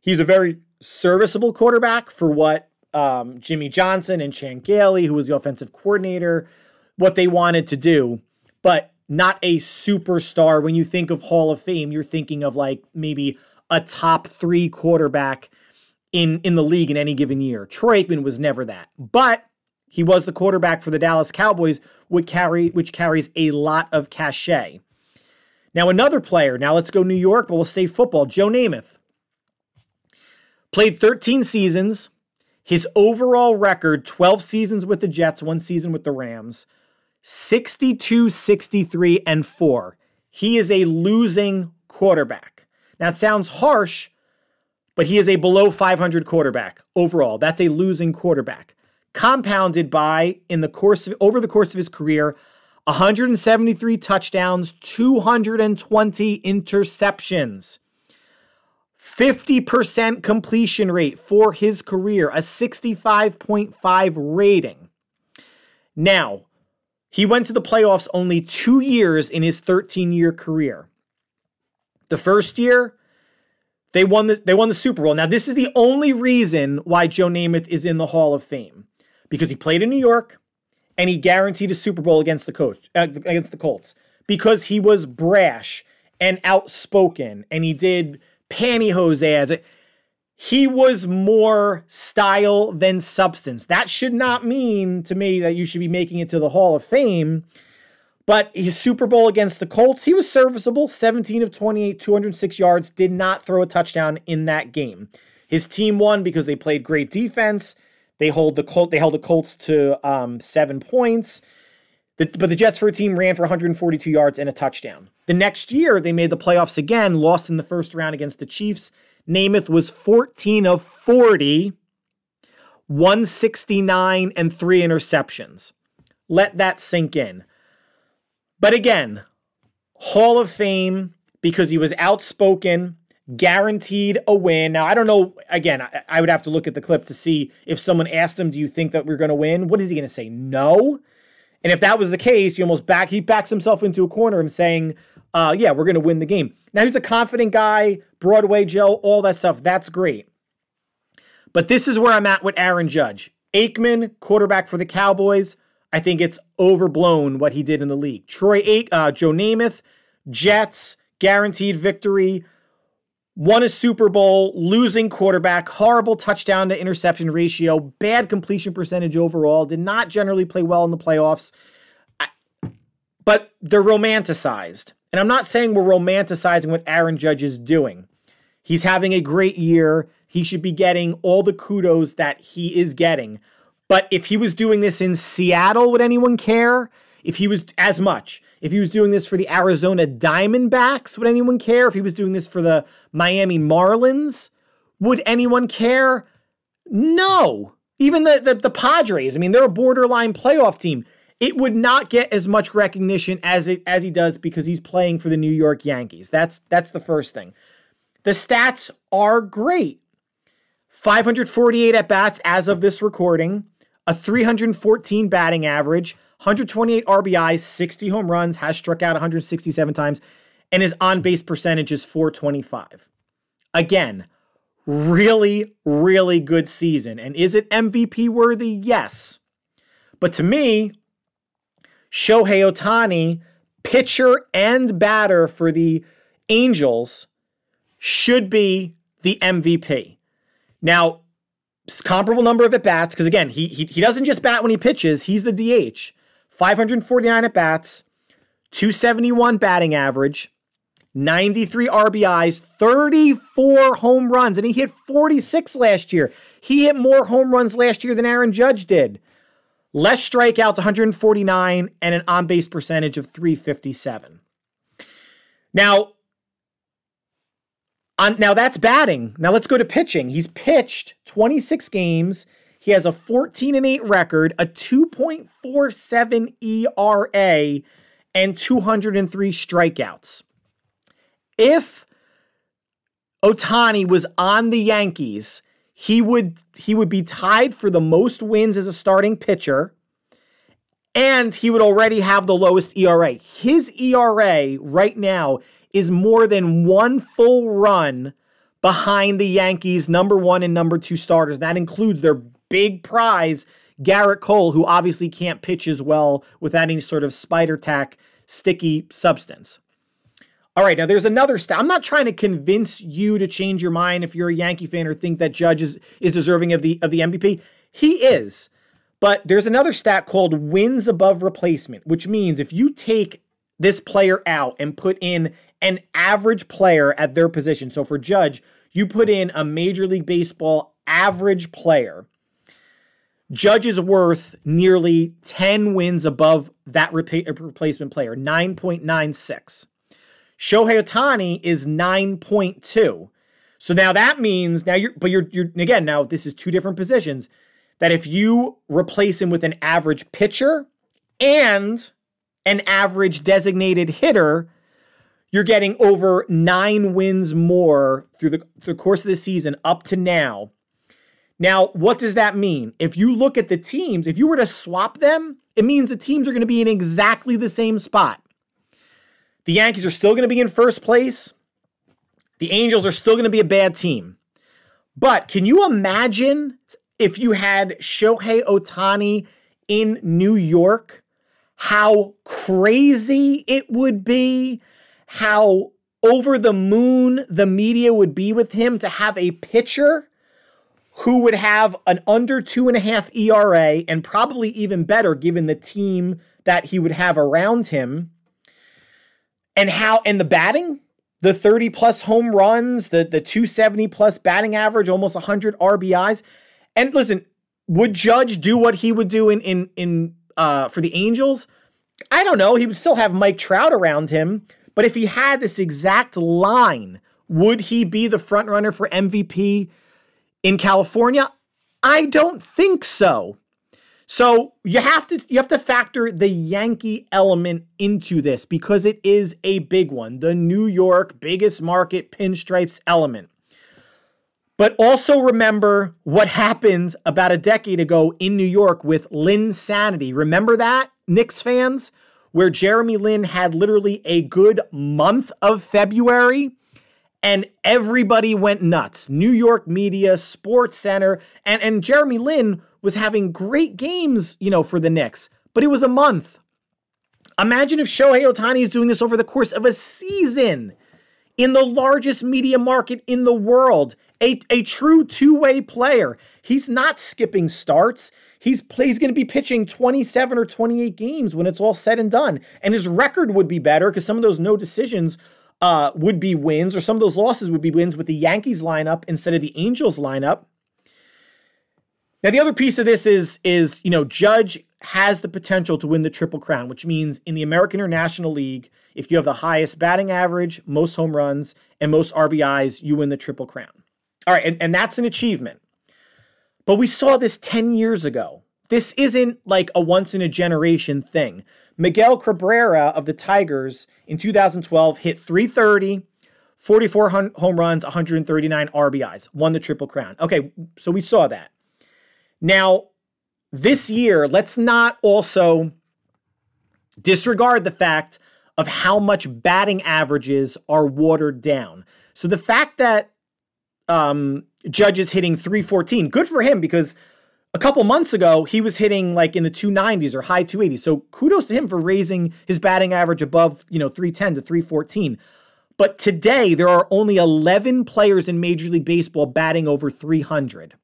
He's a very serviceable quarterback for what um, Jimmy Johnson and Chan Gailey, who was the offensive coordinator, what they wanted to do. But not a superstar. When you think of Hall of Fame, you're thinking of like maybe a top three quarterback in, in the league in any given year. Troy Aikman was never that. But he was the quarterback for the Dallas Cowboys, would carry, which carries a lot of cachet. Now, another player, now let's go New York, but we'll stay football. Joe Namath. Played 13 seasons. His overall record 12 seasons with the Jets, one season with the Rams, 62, 63, and 4. He is a losing quarterback. Now, it sounds harsh, but he is a below 500 quarterback overall. That's a losing quarterback. Compounded by, in the course of, over the course of his career, 173 touchdowns, 220 interceptions. 50% completion rate for his career, a 65.5 rating. Now, he went to the playoffs only two years in his 13 year career. The first year, they won the, they won the Super Bowl. Now, this is the only reason why Joe Namath is in the Hall of Fame because he played in New York and he guaranteed a Super Bowl against the coach uh, against the Colts because he was brash and outspoken and he did pantyhose ads. He was more style than substance. That should not mean to me that you should be making it to the Hall of Fame. But his Super Bowl against the Colts, he was serviceable. 17 of 28, 206 yards, did not throw a touchdown in that game. His team won because they played great defense. They hold the Colt, they held the Colts to um, seven points. The, but the Jets for a team ran for 142 yards and a touchdown. The next year, they made the playoffs again, lost in the first round against the Chiefs. Namath was 14 of 40, 169, and three interceptions. Let that sink in. But again, Hall of Fame because he was outspoken, guaranteed a win. Now, I don't know. Again, I, I would have to look at the clip to see if someone asked him, Do you think that we're going to win? What is he going to say? No. And if that was the case, you almost back he backs himself into a corner and saying, uh, yeah, we're gonna win the game. Now he's a confident guy, Broadway Joe, all that stuff. That's great. But this is where I'm at with Aaron Judge. Aikman, quarterback for the Cowboys. I think it's overblown what he did in the league. Troy Ake, uh, Joe Namath, Jets, guaranteed victory won a Super Bowl, losing quarterback, horrible touchdown to interception ratio, bad completion percentage overall, did not generally play well in the playoffs. But they're romanticized. And I'm not saying we're romanticizing what Aaron Judge is doing. He's having a great year. He should be getting all the kudos that he is getting. But if he was doing this in Seattle, would anyone care? If he was as much. If he was doing this for the Arizona Diamondbacks, would anyone care? If he was doing this for the Miami Marlins, would anyone care? No. Even the, the, the Padres, I mean, they're a borderline playoff team. It would not get as much recognition as it as he does because he's playing for the New York Yankees. That's that's the first thing. The stats are great. 548 at bats as of this recording, a 314 batting average, 128 RBIs, 60 home runs, has struck out 167 times, and his on base percentage is 425. Again, really, really good season. And is it MVP worthy? Yes. But to me, Shohei Ohtani, pitcher and batter for the Angels, should be the MVP. Now, comparable number of at bats, because again, he, he he doesn't just bat when he pitches, he's the DH. 549 at bats, 271 batting average, 93 RBIs, 34 home runs, and he hit 46 last year. He hit more home runs last year than Aaron Judge did. Less strikeouts, 149, and an on base percentage of 357. Now, on, now that's batting. Now let's go to pitching. He's pitched 26 games. He has a 14 and 8 record, a 2.47 ERA, and 203 strikeouts. If Ohtani was on the Yankees, he would he would be tied for the most wins as a starting pitcher and he would already have the lowest ERA. His ERA right now is more than one full run behind the Yankees' number one and number two starters. That includes their big prize, Gerrit Cole, who obviously can't pitch as well without any sort of spider tack sticky substance. All right, now there's another stat. I'm not trying to convince you to change your mind if you're a Yankee fan or think that Judge is, is deserving of the of the MVP. He is. But there's another stat called wins above replacement, which means if you take this player out and put in an average player at their position. So for Judge, you put in a Major League Baseball average player. Judge is worth nearly 10 wins above that replacement player, 9.96. Shohei Ohtani is 9.2. So now that means now you're but you're you're again now this is two different positions that if you replace him with an average pitcher and an average designated hitter, you're getting over 9 wins more through the, through the course of the season up to now. Now, what does that mean? If you look at the teams, if you were to swap them, it means the teams are going to be in exactly the same spot. The Yankees are still going to be in first place. The Angels are still going to be a bad team. But can you imagine if you had Shohei Ohtani in New York? How crazy it would be, how over the moon the media would be with him to have a pitcher who would have an under two and a half ERA and probably even better given the team that he would have around him. And how and the batting the 30 plus home runs the the 270 plus batting average almost 100 rbis and listen would judge do what he would do in in in uh for the angels i don't know he would still have mike trout around him but if he had this exact line would he be the front runner for mvp in california? I don't think so. So you have to you have to factor the Yankee element into this because it is a big one, the New York biggest market pinstripes element. But also remember what happened about a decade ago in New York with Linsanity. Remember that, Knicks fans? Where Jeremy Lin had literally a good month of February and everybody went nuts. New York media, Sports Center, and, and Jeremy Lin was having great games, you know, for the Knicks, but it was a month. Imagine if Shohei Ohtani is doing this over the course of a season in the largest media market in the world. A, a true two way player. He's not skipping starts. He's, he's going to be pitching 27 or 28 games when it's all said and done. And his record would be better because some of those no decisions uh, would be wins, or some of those losses would be wins with the Yankees lineup instead of the Angels lineup. Now, the other piece of this is is you know Judge has the potential to win the triple crown, which means in the American or National League, if you have the highest batting average, most home runs, and most RBIs, you win the triple crown. All right, and, and that's an achievement. But we saw this 10 years ago. This isn't like a once in a generation thing. Miguel Cabrera of the Tigers in 2012 hit 330, 44 home runs, 139 RBIs, won the triple crown. Okay, so we saw that. Now, this year, let's not also disregard the fact of how much batting averages are watered down. So the fact that um, Judge is hitting 314, good for him because a couple months ago he was hitting like in the 290s or high 280s. So kudos to him for raising his batting average above, you know, 310 to 314. But today there are only 11 players in Major League Baseball batting over 300.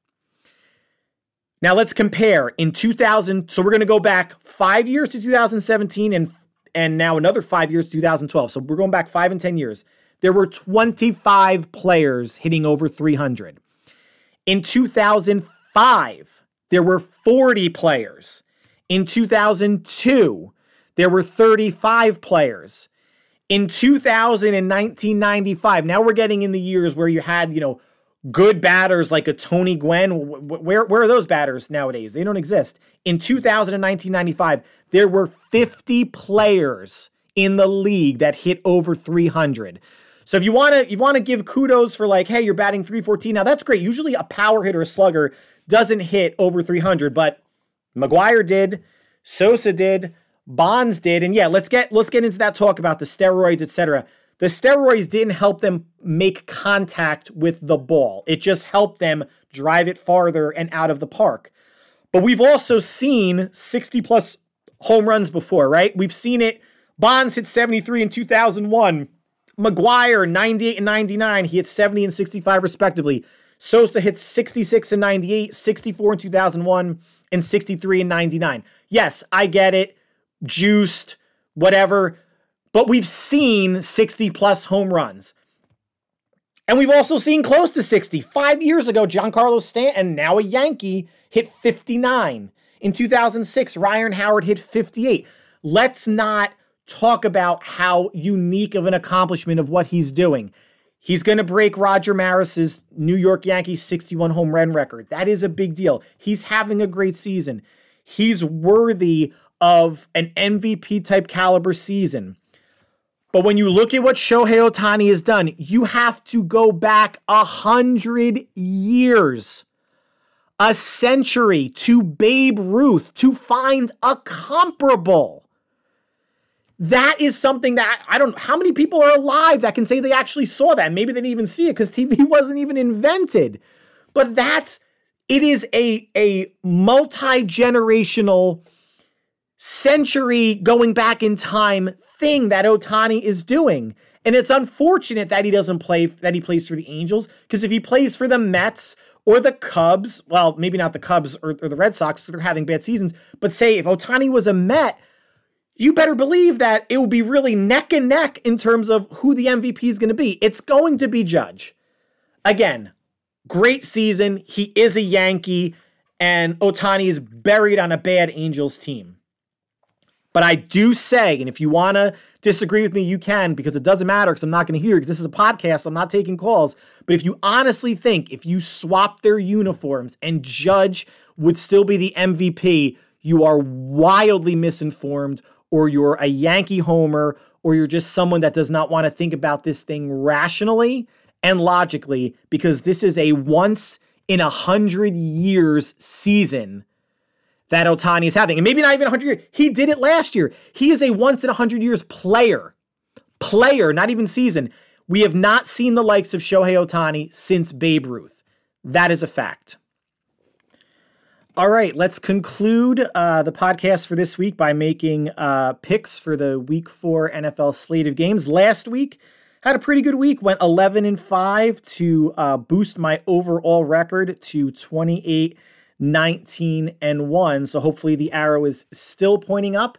Now let's compare in 2000. So we're going to go back five years to 2017 and and now another five years to 2012. So we're going back five and 10 years. There were 25 players hitting over 300. In 2005, there were 40 players. In 2002, there were 35 players. In 2000 and 1995, now we're getting in the years where you had, you know, good batters like a Tony Gwynn. Where, where are those batters nowadays? They don't exist. In 2000 and 1995, there were 50 players in the league that hit over 300. So if you want to you want to give kudos for like, hey, you're batting 314. Now that's great. Usually a power hitter, a slugger, doesn't hit over 300, but McGwire did, Sosa did, Bonds did, and yeah, let's get let's get into that talk about the steroids, etc. The steroids didn't help them make contact with the ball. It just helped them drive it farther and out of the park. But we've also seen 60 plus home runs before, right? We've seen it Bonds hit 73 in 2001. McGwire, 98 and 99. He hit 70 and 65 respectively. Sosa hit 66 and 98, 64 in 2001, and 63 and 99. Yes, I get it. Juiced, whatever. But we've seen 60 plus home runs. And we've also seen close to 60. Five years ago, Giancarlo Stanton, now a Yankee, hit 59. In 2006, Ryan Howard hit 58. Let's not talk about how unique of an accomplishment of what he's doing. He's going to break Roger Maris's New York Yankees 61 home run record. That is a big deal. He's having a great season. He's worthy of an MVP type caliber season. But when you look at what Shohei Ohtani has done, you have to go back a hundred years, a century to Babe Ruth to find a comparable. That is something that I don't how many people are alive that can say they actually saw that. Maybe they didn't even see it because TV (laughs) wasn't even invented. But that's it is a a multi-generational century going back in time thing that Ohtani is doing. And it's unfortunate that he doesn't play that he plays for the Angels because if he plays for the Mets or the Cubs, well, maybe not the Cubs or, or the Red Sox, they're having bad seasons, but say if Ohtani was a Met, you better believe that it will be really neck and neck in terms of who the MVP is going to be. It's going to be Judge. Again, great season. He is a Yankee, and Ohtani is buried on a bad Angels team. But I do say, and if you want to disagree with me, you can, because it doesn't matter because I'm not going to hear because this is a podcast. I'm not taking calls. But if you honestly think if you swap their uniforms and Judge would still be the MVP, you are wildly misinformed, or you're a Yankee homer, or you're just someone that does not want to think about this thing rationally and logically, because this is a once in a hundred years season that Ohtani is having. And maybe not even a 100 years. He did it last year. He is a once in a 100 years player. Player, not even season. We have not seen the likes of Shohei Ohtani since Babe Ruth. That is a fact. All right, let's conclude uh, the podcast for this week by making uh, picks for the Week Four NFL slate of games. Last week had a pretty good week. Went 11 and five to uh, boost my overall record to 28 19 and 1. So hopefully the arrow is still pointing up.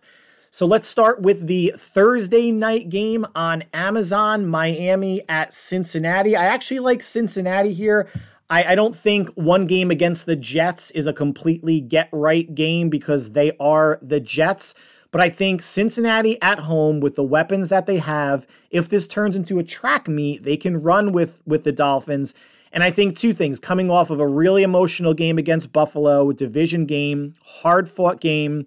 So let's start with the Thursday night game on Amazon, Miami at Cincinnati. I actually like Cincinnati here. I, I, don't think one game against the Jets is a completely get right game because they are the Jets. But I think Cincinnati at home with the weapons that they have, if this turns into a track meet, they can run with with the Dolphins. And I think two things coming off of a really emotional game against Buffalo, division game, hard fought game.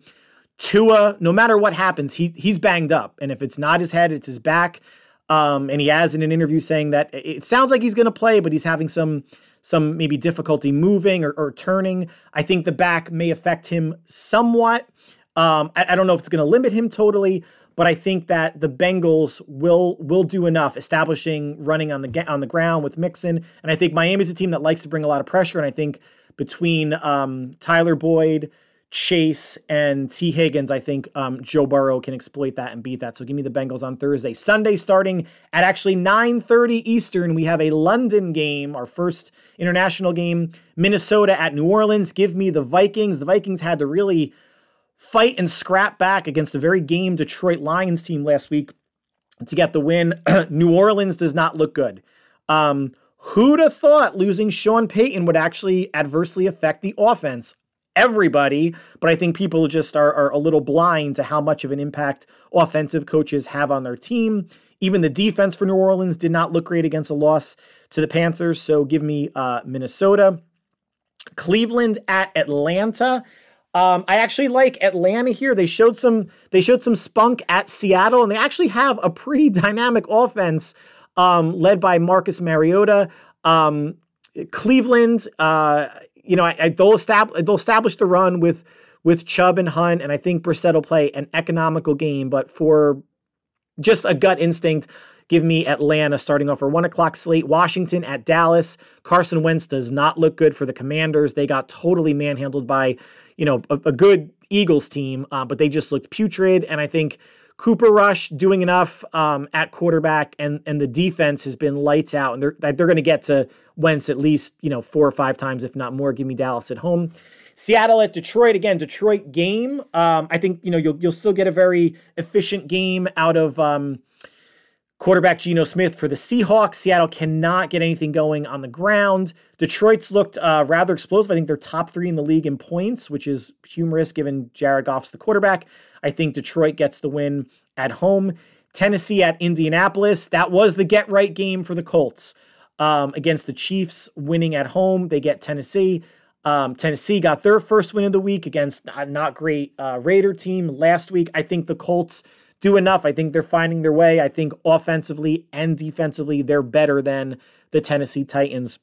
Tua, no matter what happens, he he's banged up. And if it's not his head, it's his back. Um, and he has in an interview saying that it sounds like he's going to play, but he's having some some maybe difficulty moving or, or turning. I think the back may affect him somewhat. Um, I, I don't know if it's going to limit him totally, but I think that the Bengals will will do enough establishing running on the on the ground with Mixon, and I think Miami's a team that likes to bring a lot of pressure, and I think between um, Tyler Boyd, Chase, and Tee Higgins, I think um, Joe Burrow can exploit that and beat that. So give me the Bengals on Thursday. Sunday starting at actually 9:30 Eastern, we have a London game, our first international game, Minnesota at New Orleans. Give me the Vikings. The Vikings had to really fight and scrap back against a very game Detroit Lions team last week to get the win. (clears throat) New Orleans does not look good. Um, who'd have thought losing Sean Payton would actually adversely affect the offense? Everybody, but I think people just are, are a little blind to how much of an impact offensive coaches have on their team. Even the defense for New Orleans did not look great against a loss to the Panthers. So give me uh, Minnesota. Cleveland at Atlanta. Um, I actually like Atlanta here. They showed some they showed some spunk at Seattle, and they actually have a pretty (laughs) dynamic offense um, led by Marcus Mariota. Um, Cleveland, uh, you know, I, I, they'll establish they'll establish the run with with Chubb and Hunt, and I think Brissett will play an economical game. But for just a gut instinct, give me Atlanta starting off for one o'clock slate. Washington at Dallas. Carson Wentz does not look good for the Commanders. They got totally manhandled by you know, a, a good Eagles team, uh, but they just looked putrid. And I think Cooper Rush doing enough um, at quarterback, and and the defense has been lights out, and they're they're going to get to Wentz at least you know four or five times, if not more. Give me Dallas at home. Seattle at Detroit again. Detroit game. Um, I think you know you'll you'll still get a very efficient game out of um, quarterback Geno Smith for the Seahawks. Seattle cannot get anything going on the ground. Detroit's looked uh, rather explosive. I think they're top three in the league in points, which is humorous given Jared Goff's the quarterback. I think Detroit gets the win at home. Tennessee at Indianapolis. That was the get right game for the Colts um, against the Chiefs, winning at home. They get Tennessee. Um, Tennessee got their first win of the week against a not great uh, Raider team last week. I think the Colts do enough. I think they're finding their way. I think offensively and defensively, they're better than the Tennessee Titans.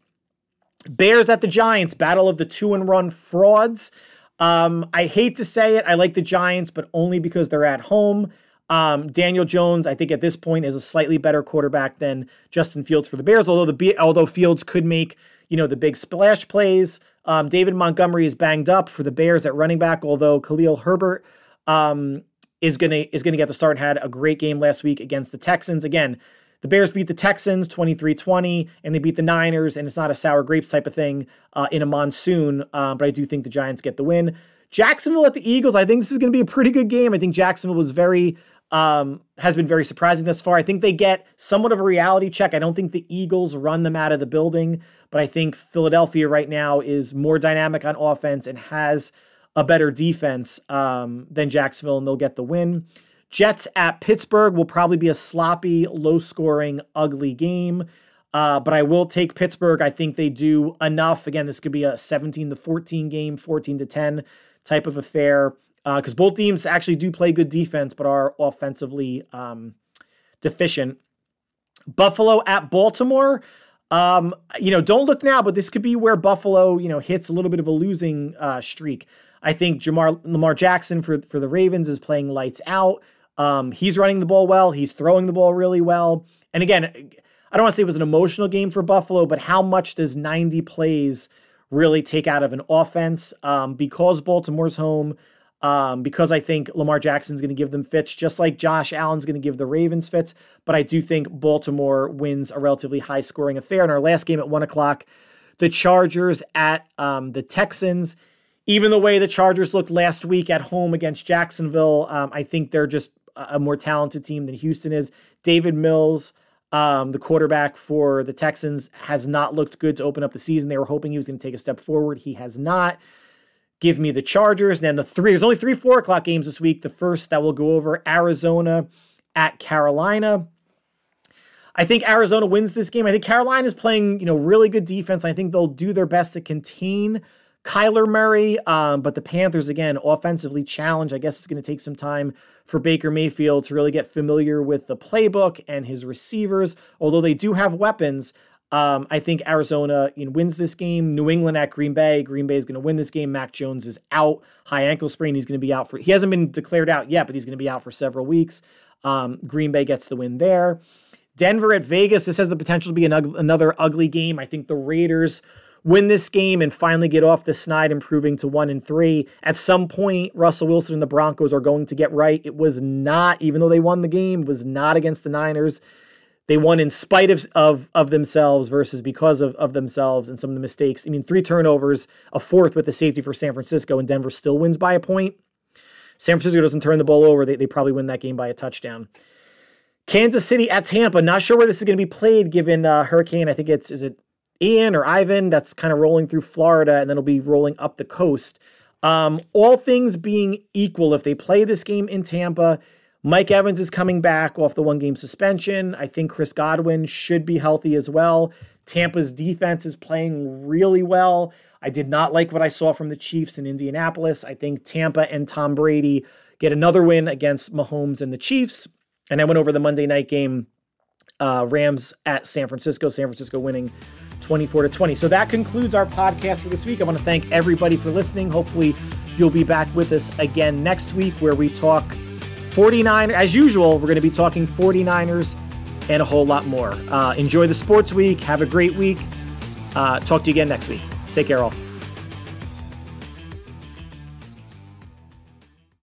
Bears at the Giants, battle of the two and run frauds. Um, I hate to say it, I like the Giants, but only because they're at home. Um, Daniel Jones, I think at this point, is a slightly better quarterback than Justin Fields for the Bears. Although the although Fields could make you know the big splash plays. Um, David Montgomery is banged up for the Bears at running back, although Khalil Herbert um, is gonna is gonna get the start. Had a great game last week against the Texans. Again, the Bears beat the Texans 23-20, and they beat the Niners, and it's not a sour grapes type of thing uh, in a monsoon. Uh, but I do think the Giants get the win. Jacksonville at the Eagles. I think this is going to be a pretty good game. I think Jacksonville was very um, has been very surprising thus far. I think they get somewhat of a reality check. I don't think the Eagles run them out of the building, but I think Philadelphia right now is more dynamic on offense and has a better defense um, than Jacksonville, and they'll get the win. Jets at Pittsburgh will probably be a sloppy, low scoring, ugly game. Uh, but I will take Pittsburgh. I think they do enough. Again, this could be a 17 to 14 game, 14 to 10 type of affair because uh, both teams actually do play good defense, but are offensively um, deficient. Buffalo at Baltimore. Um, you know, don't look now, but this could be where Buffalo, you know, hits a little bit of a losing uh, streak. I think Jamar Lamar Jackson for for the Ravens is playing lights out. Um, he's running the ball well. He's throwing the ball really well. And again, I don't want to say it was an emotional game for Buffalo, but how much does 90 plays really take out of an offense? Um, because Baltimore's home, um, because I think Lamar Jackson's going to give them fits, just like Josh Allen's going to give the Ravens fits. But I do think Baltimore wins a relatively high scoring affair. In our last game at one o'clock, the Chargers at um, the Texans. Even the way the Chargers looked last week at home against Jacksonville, um, I think they're just a more talented team than Houston is. Davis Mills, um, the quarterback for the Texans, has not looked good to open up the season. They were hoping he was going to take a step forward. He has not give me the Chargers. And then the three, there's only three four o'clock games this week. The first that we'll go over Arizona at Carolina. I think Arizona wins this game. I think Carolina is playing, you know, really good defense. I think they'll do their best to contain Kyler Murray. Um, but the Panthers, again, offensively challenged. I guess it's going to take some time for Baker Mayfield to really get familiar with the playbook and his receivers. Although they do have weapons, um, I think Arizona you know, wins this game. New England at Green Bay. Green Bay is going to win this game. Mac Jones is out, high ankle sprain. He's going to be out for. He hasn't been declared out yet, but he's going to be out for several weeks. Um, Green Bay gets the win there. Denver at Vegas. This has the potential to be an, another ugly game. I think the Raiders win this game and finally get off the snide, improving to one and three. At some point, Russell Wilson and the Broncos are going to get right. It was not, even though they won the game, was not against the Niners. They won in spite of, of, of themselves versus because of, of themselves and some of the mistakes. I mean, three turnovers, a fourth with the safety for San Francisco, and Denver still wins by a point. San Francisco doesn't turn the ball over. They, they probably win that game by a touchdown. Kansas City at Tampa. Not sure where this is going to be played given uh, Hurricane. I think it's, is it Ian or Ivan that's kind of rolling through Florida and then it'll be rolling up the coast. Um, all things being equal, if they play this game in Tampa, Mike Evans is coming back off the one game suspension. I think Chris Godwin should be healthy as well. Tampa's defense is playing really well. I did not like what I saw from the Chiefs in Indianapolis. I think Tampa and Tom Brady get another win against Mahomes and the Chiefs. And I went over the Monday night game, uh, Rams at San Francisco. San Francisco winning 24 to 20. So that concludes our podcast for this week. I want to thank everybody for listening. Hopefully, you'll be back with us again next week where we talk 49, as usual, we're going to be talking 49ers and a whole lot more. Uh, enjoy the sports week. Have a great week. Uh, talk to you again next week. Take care, all.